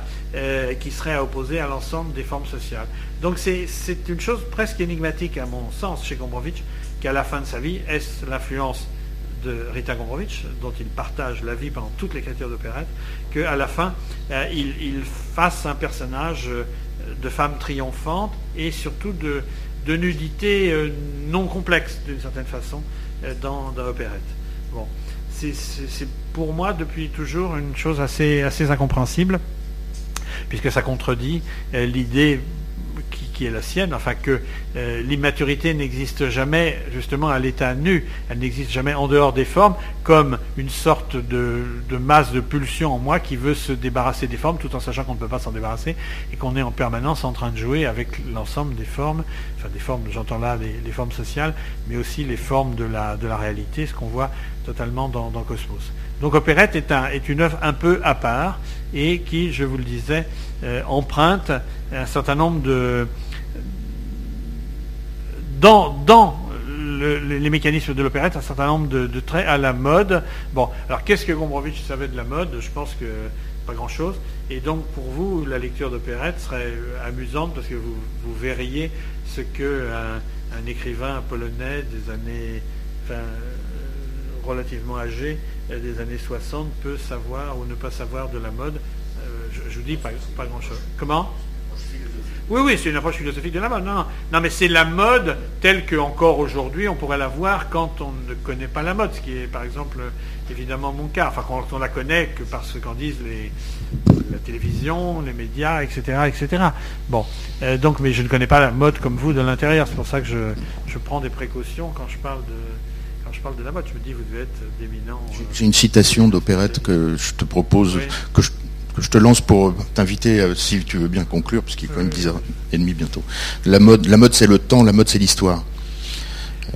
qui serait à opposer à l'ensemble des formes sociales. Donc c'est, une chose presque énigmatique à mon sens chez Gombrowicz, qu'à la fin de sa vie, est-ce l'influence de Rita Gombrowicz, dont il partage la vie pendant toute l'écriture d'opérette, qu'à la fin, euh, il, fasse un personnage euh, de femme triomphante et surtout de, nudité euh, non complexe, d'une certaine façon, dans, l'opérette. C'est pour moi, depuis toujours, une chose assez, assez incompréhensible, puisque ça contredit l'idée qui est la sienne, enfin que euh, l'immaturité n'existe jamais justement à l'état nu, elle n'existe jamais en dehors des formes, comme une sorte de, masse de pulsion en moi qui veut se débarrasser des formes tout en sachant qu'on ne peut pas s'en débarrasser et qu'on est en permanence en train de jouer avec l'ensemble des formes, enfin des formes, j'entends là les, formes sociales, mais aussi les formes de la, de la réalité, ce qu'on voit totalement dans, Cosmos. Donc Opérette est, un, est une œuvre un peu à part et qui, je vous le disais, euh, emprunte un certain nombre de, dans, les mécanismes de l'opérette un certain nombre de, traits à la mode. Bon, alors qu'est-ce que Gombrowicz savait de la mode? Je pense que pas grand-chose. Et donc pour vous, la lecture d'opérette serait euh, amusante parce que vous, verriez ce que un, écrivain polonais des années enfin, euh, relativement âgé euh, des années 60 peut savoir ou ne pas savoir de la mode. je, vous dis pas grand-chose. Comment? Oui, oui, c'est une approche philosophique de la mode. Non, non, mais c'est la mode telle qu'encore aujourd'hui on pourrait la voir quand on ne connaît pas la mode, ce qui est par exemple évidemment mon cas. Enfin, quand on la connaît que parce qu'en disent les, la télévision, les médias, etc., etc. Bon, euh, donc, mais je ne connais pas la mode comme vous de l'intérieur. C'est pour ça que je, prends des précautions quand je parle de quand je parle de la mode. Je me dis, vous devez être d'éminent. J'ai une citation d'opérette que je te propose, que je que je te lance pour t'inviter, euh, si tu veux bien conclure, puisqu'il est quand même 10h30 bientôt. La mode, la mode c'est le temps, la mode c'est l'histoire.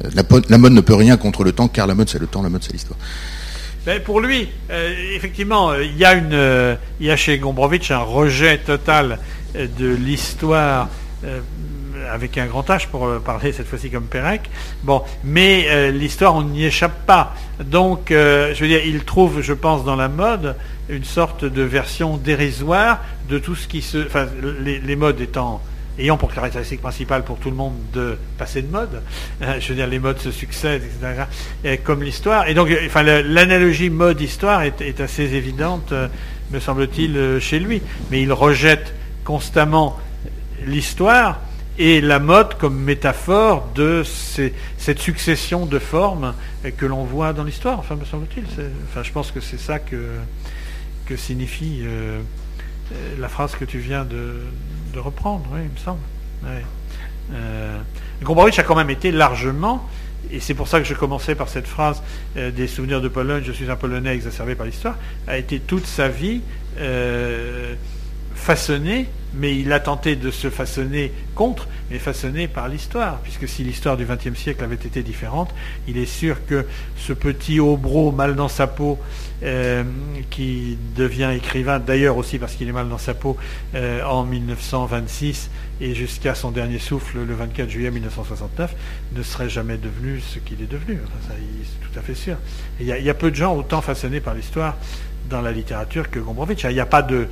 Euh, la, mode ne peut rien contre le temps, car la mode c'est le temps, la mode c'est l'histoire. Ben pour lui, euh, effectivement, il y, a y chez Gombrowicz un rejet total de l'histoire avec un grand H pour parler cette fois-ci comme Pérec. Mais l'histoire, on n'y échappe pas. Donc, je veux dire, il trouve, je pense, dans la mode, une sorte de version dérisoire de tout ce qui se... Enfin, les, modes étant ayant pour caractéristique principale pour tout le monde de passer de mode. je veux dire, les modes se succèdent, etc. comme l'histoire. Et donc, enfin, l'analogie mode-histoire est, est, assez évidente, me semble-t-il, chez lui. Mais il rejette constamment l'histoire et la mode comme métaphore de cette succession de formes que l'on voit dans l'histoire, enfin me semble-t-il. Enfin, je pense que c'est ça que, que signifie euh, euh, la phrase que tu viens de, reprendre, oui, il me semble. Ouais. Euh, Gombrowicz a quand même été largement, et c'est pour ça que je commençais par cette phrase des souvenirs de Pologne, je suis un Polonais exacerbé par l'histoire, a été toute sa vie façonné, mais il a tenté de se façonner contre, mais façonné par l'histoire, puisque si l'histoire du XXe siècle avait été différente, il est sûr que ce petit obro mal dans sa peau, euh, qui devient écrivain, d'ailleurs aussi parce qu'il est mal dans sa peau, euh, en 1926 et jusqu'à son dernier souffle le 24 juillet 1969, ne serait jamais devenu ce qu'il est devenu. c'est tout à fait sûr. Il y, a, peu de gens autant façonnés par l'histoire dans la littérature que Gombrowicz. Il n'y a pas de,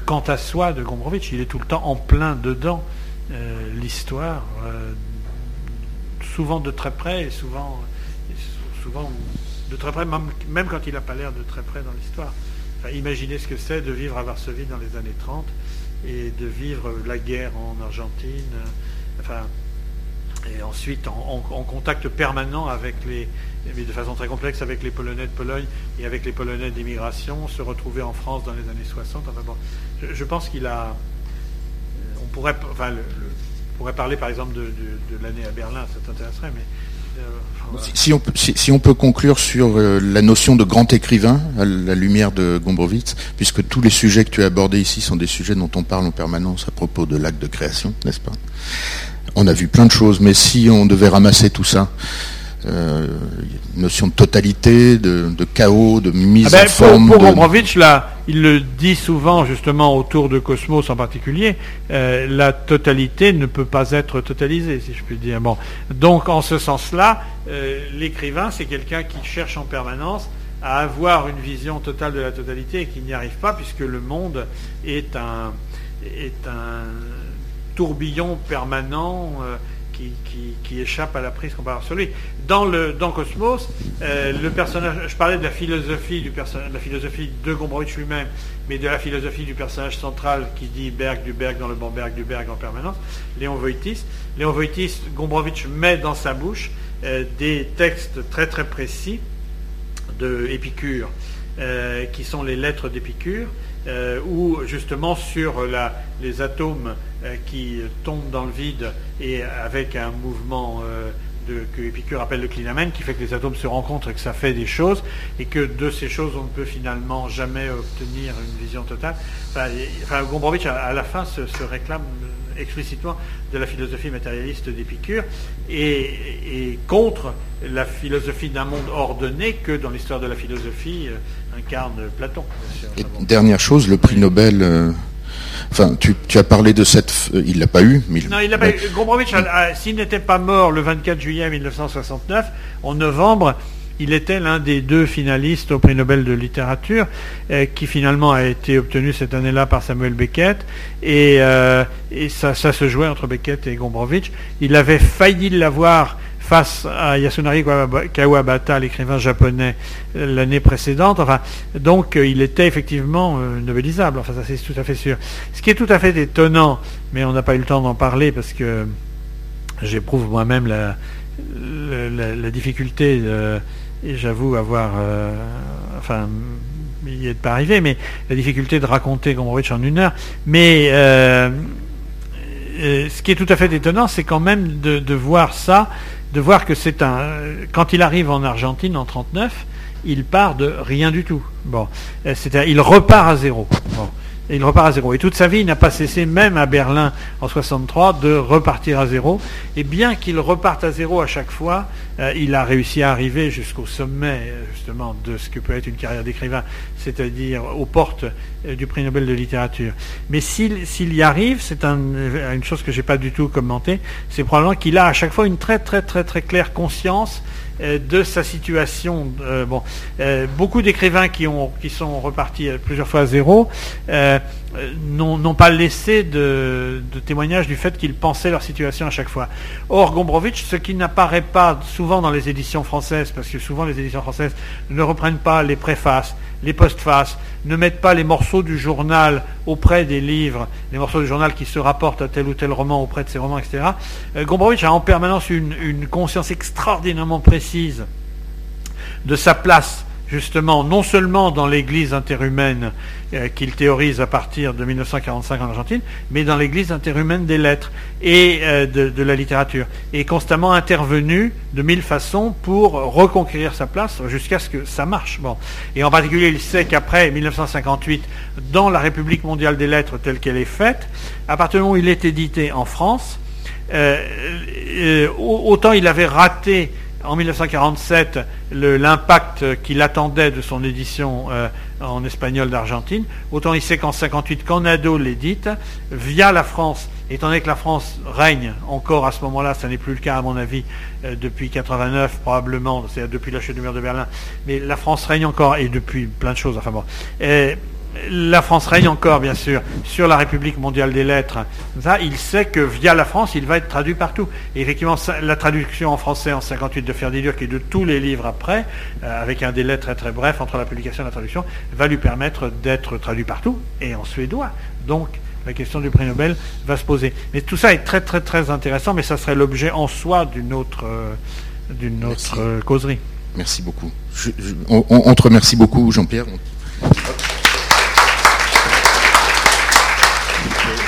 quant à soi de Gombrowicz. Il est tout le temps en plein dedans euh, l'histoire, euh, souvent de très près et souvent, de très près, même, quand il n'a pas l'air de très près dans l'histoire. imaginez ce que c'est de vivre à Varsovie dans les années 30 et de vivre la guerre en Argentine. Enfin, et ensuite en, contact permanent avec les, mais de façon très complexe avec les Polonais de Pologne et avec les Polonais d'immigration, se retrouver en France dans les années 60. Enfin bon, je, pense qu'il a, euh, on pourrait, enfin, pourrait parler par exemple de, l'année à Berlin, ça t'intéresserait, mais euh, si, on peut, si, on peut, conclure sur euh, la notion de grand écrivain à la lumière de Gombrowicz, puisque tous les sujets que tu as abordés ici sont des sujets dont on parle en permanence à propos de l'acte de création, n'est-ce pas? On a vu plein de choses, mais si on devait ramasser tout ça, euh, notion de totalité, de, chaos, de mise ah ben, en forme. Pour, là, il le dit souvent justement autour de Cosmos en particulier, euh, la totalité ne peut pas être totalisée, si je puis dire. Bon, donc en ce sens-là, euh, l'écrivain, c'est quelqu'un qui cherche en permanence à avoir une vision totale de la totalité et qui n'y arrive pas puisque le monde est un est un tourbillon permanent euh, qui, échappe à la prise qu'on peut avoir sur lui. Dans, le, dans Cosmos, euh, le personnage, je parlais de la philosophie du personnage, la philosophie de Gombrowicz lui-même, mais de la philosophie du personnage central qui dit Berg du Berg dans le bon Berg du Berg en permanence, Léon Voitis. Léon Voitis, Gombrowicz met dans sa bouche euh, des textes très très précis de Épicure, qui sont les lettres d'Épicure, euh, où justement sur les atomes euh, qui tombent dans le vide et avec un mouvement euh, que Épicure appelle le clinamen, qui fait que les atomes se rencontrent et que ça fait des choses, et que de ces choses on ne peut finalement jamais obtenir une vision totale. Enfin, Gombrowicz à, la fin se, réclame explicitement de la philosophie matérialiste d'Épicure et, contre la philosophie d'un monde ordonné que dans l'histoire de la philosophie incarne Platon. Et dernière chose, le prix Nobel euh, Enfin, tu, as parlé de cette. il l'a pas eu, mais non, il l'a pas eu. Gombrowicz, s'il n'était pas mort le 24 juillet 1969, en novembre, il était l'un des deux finalistes au prix Nobel de littérature, euh, qui finalement a été obtenu cette année-là par Samuel Beckett. Et, euh, ça, se jouait entre Beckett et Gombrowicz. Il avait failli l'avoir face à Yasunari Kawabata, l'écrivain japonais, l'année précédente. Enfin, donc il était effectivement euh. Enfin, ça c'est tout à fait sûr. Ce qui est tout à fait étonnant, mais on n'a pas eu le temps d'en parler parce que j'éprouve moi-même la, difficulté de et j'avoue avoir, euh, enfin, il n'y est pas arrivé, mais la difficulté de raconter Gombrowicz en une heure. Mais euh, euh, ce qui est tout à fait étonnant, c'est quand même de, voir ça, de voir que c'est un. Quand il arrive en Argentine en 39, il part de rien du tout. Bon, c'est-à-dire il repart à zéro. Et il repart à zéro. Et toute sa vie, il n'a pas cessé, même à Berlin en 63, de repartir à zéro. Et bien qu'il reparte à zéro à chaque fois, euh, il a réussi à arriver jusqu'au sommet, euh, justement, de ce que peut être une carrière d'écrivain, c'est-à-dire aux portes euh, du prix Nobel de littérature. Mais s'il y arrive, c'est une chose que je n'ai pas du tout commentée, c'est probablement qu'il a à chaque fois une très très très très claire conscience de sa situation. Euh, euh, beaucoup d'écrivains qui, qui sont repartis plusieurs fois à zéro n'ont pas laissé de, de, témoignage du fait qu'ils pensaient leur situation à chaque fois. Or, Gombrowicz, ce qui n'apparaît pas souvent dans les éditions françaises, parce que souvent les éditions françaises ne reprennent pas les préfaces, les postfaces, ne mettent pas les morceaux du journal auprès des livres, les morceaux du journal qui se rapportent à tel ou tel roman auprès de ces romans, etc. Euh, Gombrowicz a en permanence une, une conscience extraordinairement précise de sa place justement non seulement dans l'Église interhumaine euh, qu'il théorise à partir de 1945 en Argentine, mais dans l'Église interhumaine des lettres et euh, de, la littérature, et constamment intervenu de mille façons pour reconquérir sa place jusqu'à ce que ça marche. Et en particulier, il sait qu'après 1958, dans la République mondiale des lettres telle qu'elle est faite, à partir du moment où il est édité en France, euh, autant il avait raté en 1947 l'impact qu'il attendait de son édition euh, en espagnol d'Argentine, autant il sait qu'en 58, quand Nadeau l'édite, via la France, étant donné que la France règne encore à ce moment-là, ça n'est plus le cas à mon avis euh, depuis 89 probablement, c'est-à-dire depuis la chute du mur de Berlin, mais la France règne encore et depuis plein de choses, enfin bon. La France règne encore, bien sûr, sur la République mondiale des lettres. Ça, il sait que via la France, il va être traduit partout. Et effectivement, la traduction en français en 58 de Ferdidur, qui est de tous les livres après, euh, avec un délai très très bref entre la publication et la traduction, va lui permettre d'être traduit partout, et en suédois. Donc, la question du prix Nobel va se poser. Mais tout ça est très très très intéressant, mais ça serait l'objet en soi d'une autre, euh, d'une autre euh, causerie. Merci beaucoup. on, te remercie beaucoup, Jean-Pierre.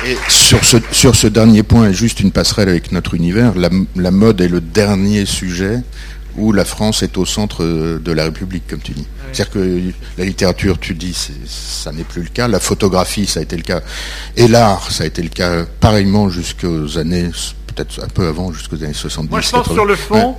Et sur ce, sur ce dernier point, juste une passerelle avec notre univers, la, mode est le dernier sujet où la France est au centre de la République, comme tu dis. C'est-à-dire que la littérature, tu dis, ça n'est plus le cas. La photographie, ça a été le cas. Et l'art, ça a été le cas pareillement jusqu'aux années, peut-être un peu avant, jusqu'aux années 70. Moi, je pense sur le fond,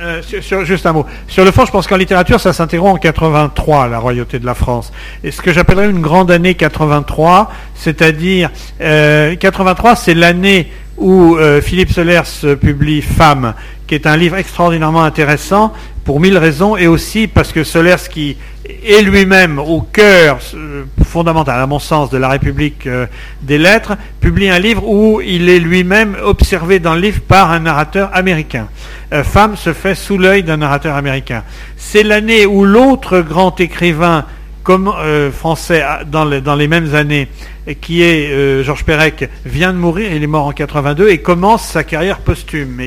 euh, sur, juste un mot. Sur le fond, je pense qu'en littérature, ça s'interrompt en 83, la royauté de la France. Et ce que j'appellerais une grande année 83, c'est-à-dire 83, euh, c'est l'année où euh, Philippe Solers publie Femme, qui est un livre extraordinairement intéressant pour mille raisons, et aussi parce que Solers, qui est lui-même au cœur euh, fondamental, à mon sens, de la République euh, des lettres, publie un livre où il est lui-même observé dans le livre par un narrateur américain. Femme se fait sous l'œil d'un narrateur américain. C'est l'année où l'autre grand écrivain euh, français dans les, mêmes années, qui est euh, Georges Perec, vient de mourir, il est mort en 82 et commence sa carrière posthume.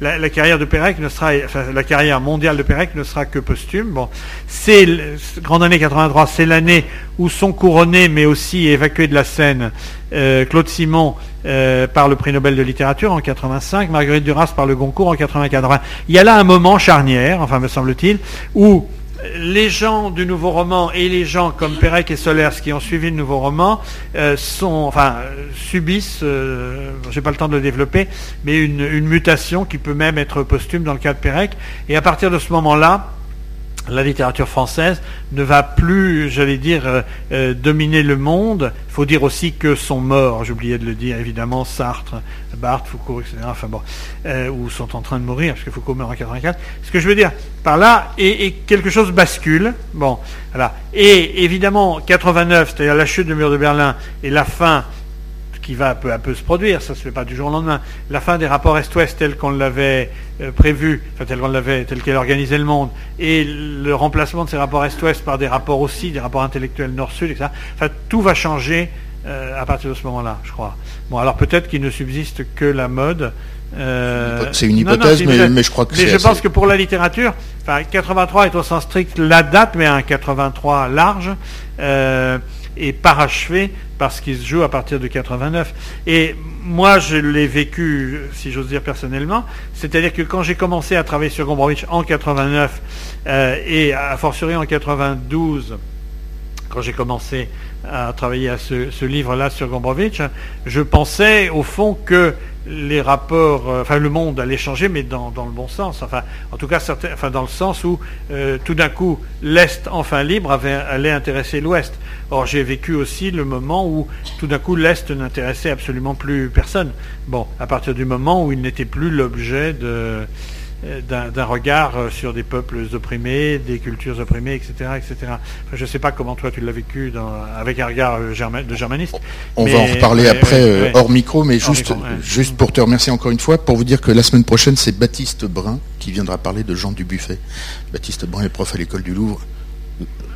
La, carrière mondiale de Perec ne sera que posthume. Bon, c'est grande année 83, c'est l'année où sont couronnés, mais aussi évacués de la scène, euh, Claude Simon par le prix Nobel de littérature en 85, Marguerite Duras par le Goncourt en 84. Il y a là un moment charnière, enfin me semble-t-il, où les gens du nouveau roman et les gens comme Perec et Solers qui ont suivi le nouveau roman euh, sont, enfin, subissent, euh, j'ai pas le temps de le développer, mais une, mutation qui peut même être posthume dans le cas de Perec. Et à partir de ce moment-là, la littérature française ne va plus, j'allais dire, euh, euh, dominer le monde. Il faut dire aussi que sont morts, j'oubliais de le dire, évidemment, Sartre, Barthes, Foucault, etc. Enfin bon, euh, ou sont en train de mourir, parce que Foucault meurt en 84. Ce que je veux dire par là, et, quelque chose bascule. Bon, voilà. Et évidemment, 89, c'est-à-dire la chute du mur de Berlin et la fin qui va peu à peu se produire, ça ne se fait pas du jour au lendemain. La fin des rapports Est-Ouest tels qu'on l'avait euh, prévu, enfin tel qu'on l'avait, tel qu'elle organisait le monde, et le remplacement de ces rapports Est-Ouest par des rapports aussi, des rapports intellectuels Nord-Sud, etc. Enfin, tout va changer euh, à partir de ce moment-là, je crois. Bon, alors peut-être qu'il ne subsiste que la mode. Euh, c'est une hypothèse, mais, je crois que c'est. Mais je pense que pour la littérature, enfin, 83 est au sens strict la date, mais un 83 large et parachevé parce qu'il se joue à partir de 89. Et moi, je l'ai vécu, si j'ose dire personnellement, c'est-à-dire que quand j'ai commencé à travailler sur Gombrowicz en 89 euh, et à fortiori en 92, quand j'ai commencé à travailler à ce, livre-là sur Gombrowicz, je pensais au fond que les rapports, euh, enfin le monde allait changer, mais dans, le bon sens. Enfin, en tout cas, enfin, dans le sens où euh, tout d'un coup l'Est, enfin libre, allait intéresser l'Ouest. Or, j'ai vécu aussi le moment où tout d'un coup l'Est n'intéressait absolument plus personne. Bon, à partir du moment où il n'était plus l'objet de d'un regard euh, sur des peuples opprimés, des cultures opprimées, etc. etc. je ne sais pas comment toi tu l'as vécu avec un regard euh, de germaniste. On va en reparler après hors micro, mais juste, juste pour te remercier encore une fois, pour vous dire que la semaine prochaine, c'est Baptiste Brun qui viendra parler de Jean Dubuffet. Baptiste Brun est prof à l'école du Louvre.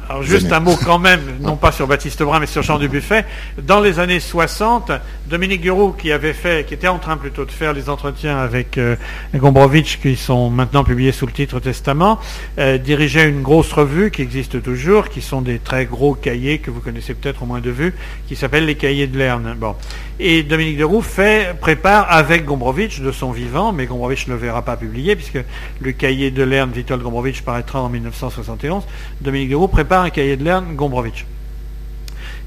Alors juste un mot quand même, non pas sur Baptiste Brun, mais sur Jean Dubuffet. Dans les années 60, Dominique Guroux, qui avait fait, qui était en train plutôt de faire les entretiens avec euh, Gombrowicz, qui sont maintenant publiés sous le titre Testament, euh, dirigeait une grosse revue qui existe toujours, qui sont des très gros cahiers que vous connaissez peut-être au moins de vue, qui s'appellent les cahiers de Lerne. Bon. Et Dominique Guroux fait, prépare avec Gombrowicz de son vivant, mais Gombrowicz ne le verra pas publié, puisque le cahier de Lerne, Witold Gombrowicz, paraîtra en 1971. Dominique Guroux prépare un cahier de Lerne Gombrowicz.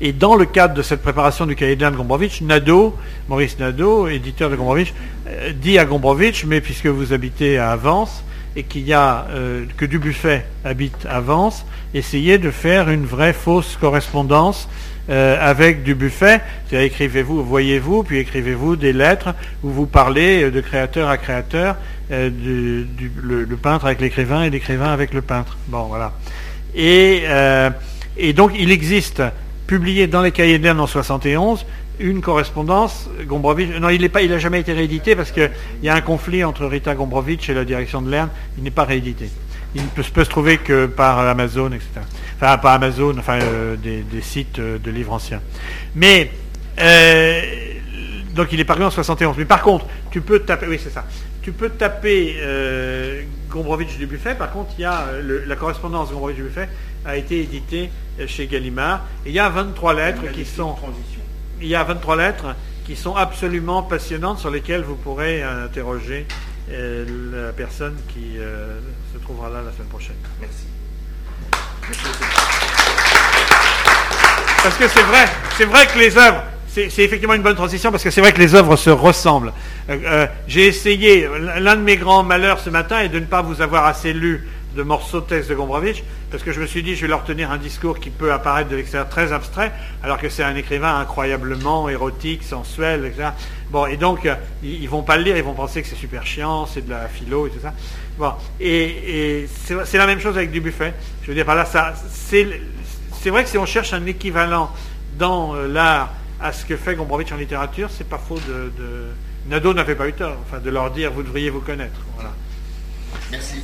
Et dans le cadre de cette préparation du cahier de Lerne Gombrowicz, Nadeau, Maurice Nadeau, éditeur de Gombrowicz, euh, dit à Gombrowicz, mais puisque vous habitez à Avance, et qu'il y a euh, que Dubuffet habite à Vence, essayez de faire une vraie fausse correspondance euh, avec Dubuffet. C'est-à-dire écrivez-vous, voyez-vous, puis écrivez-vous des lettres où vous parlez de créateur à créateur, du, le, peintre avec l'écrivain et l'écrivain avec le peintre. Bon, voilà. Et, et donc il existe publié dans les cahiers de Lerne en 71 une correspondance. Gombrowicz, non, il n'a jamais été réédité parce qu'il y a un conflit entre Rita Gombrowicz et la direction de Lerne. Il n'est pas réédité. Il ne peut, se trouver que par Amazon, etc. Enfin, pas Amazon, enfin euh, des, sites euh, de livres anciens. Mais euh, donc il est paru en 71. Mais par contre, tu peux taper, oui c'est ça. Tu peux taper Gombrowicz du Buffet. Par contre, il y a la correspondance Gombrowicz du Buffet a été éditée chez Gallimard. il y a 23 lettres qui sont. Il y a 23 lettres qui sont absolument passionnantes sur lesquelles vous pourrez interroger euh, la personne qui euh, se trouvera là la semaine prochaine. Merci. Parce que c'est vrai, c'est vrai que les œuvres, c'est effectivement une bonne transition parce que c'est vrai que les œuvres se ressemblent. Euh, j'ai essayé, l'un de mes grands malheurs ce matin est de ne pas vous avoir assez lu de morceaux de texte de Gombrowicz, parce que je me suis dit, je vais leur tenir un discours qui peut apparaître de l'extérieur très abstrait, alors que c'est un écrivain incroyablement érotique, sensuel, etc. Bon, et donc, euh, ils, ne vont pas le lire, ils vont penser que c'est super chiant, c'est de la philo et tout ça. Bon, et, c'est la même chose avec Dubuffet. Je veux dire par là, ça, c'est vrai que si on cherche un équivalent dans euh, l'art à ce que fait Gombrowicz en littérature, c'est pas faux de... Nadeau n'avait pas eu tort, enfin, de leur dire vous devriez vous connaître. Merci.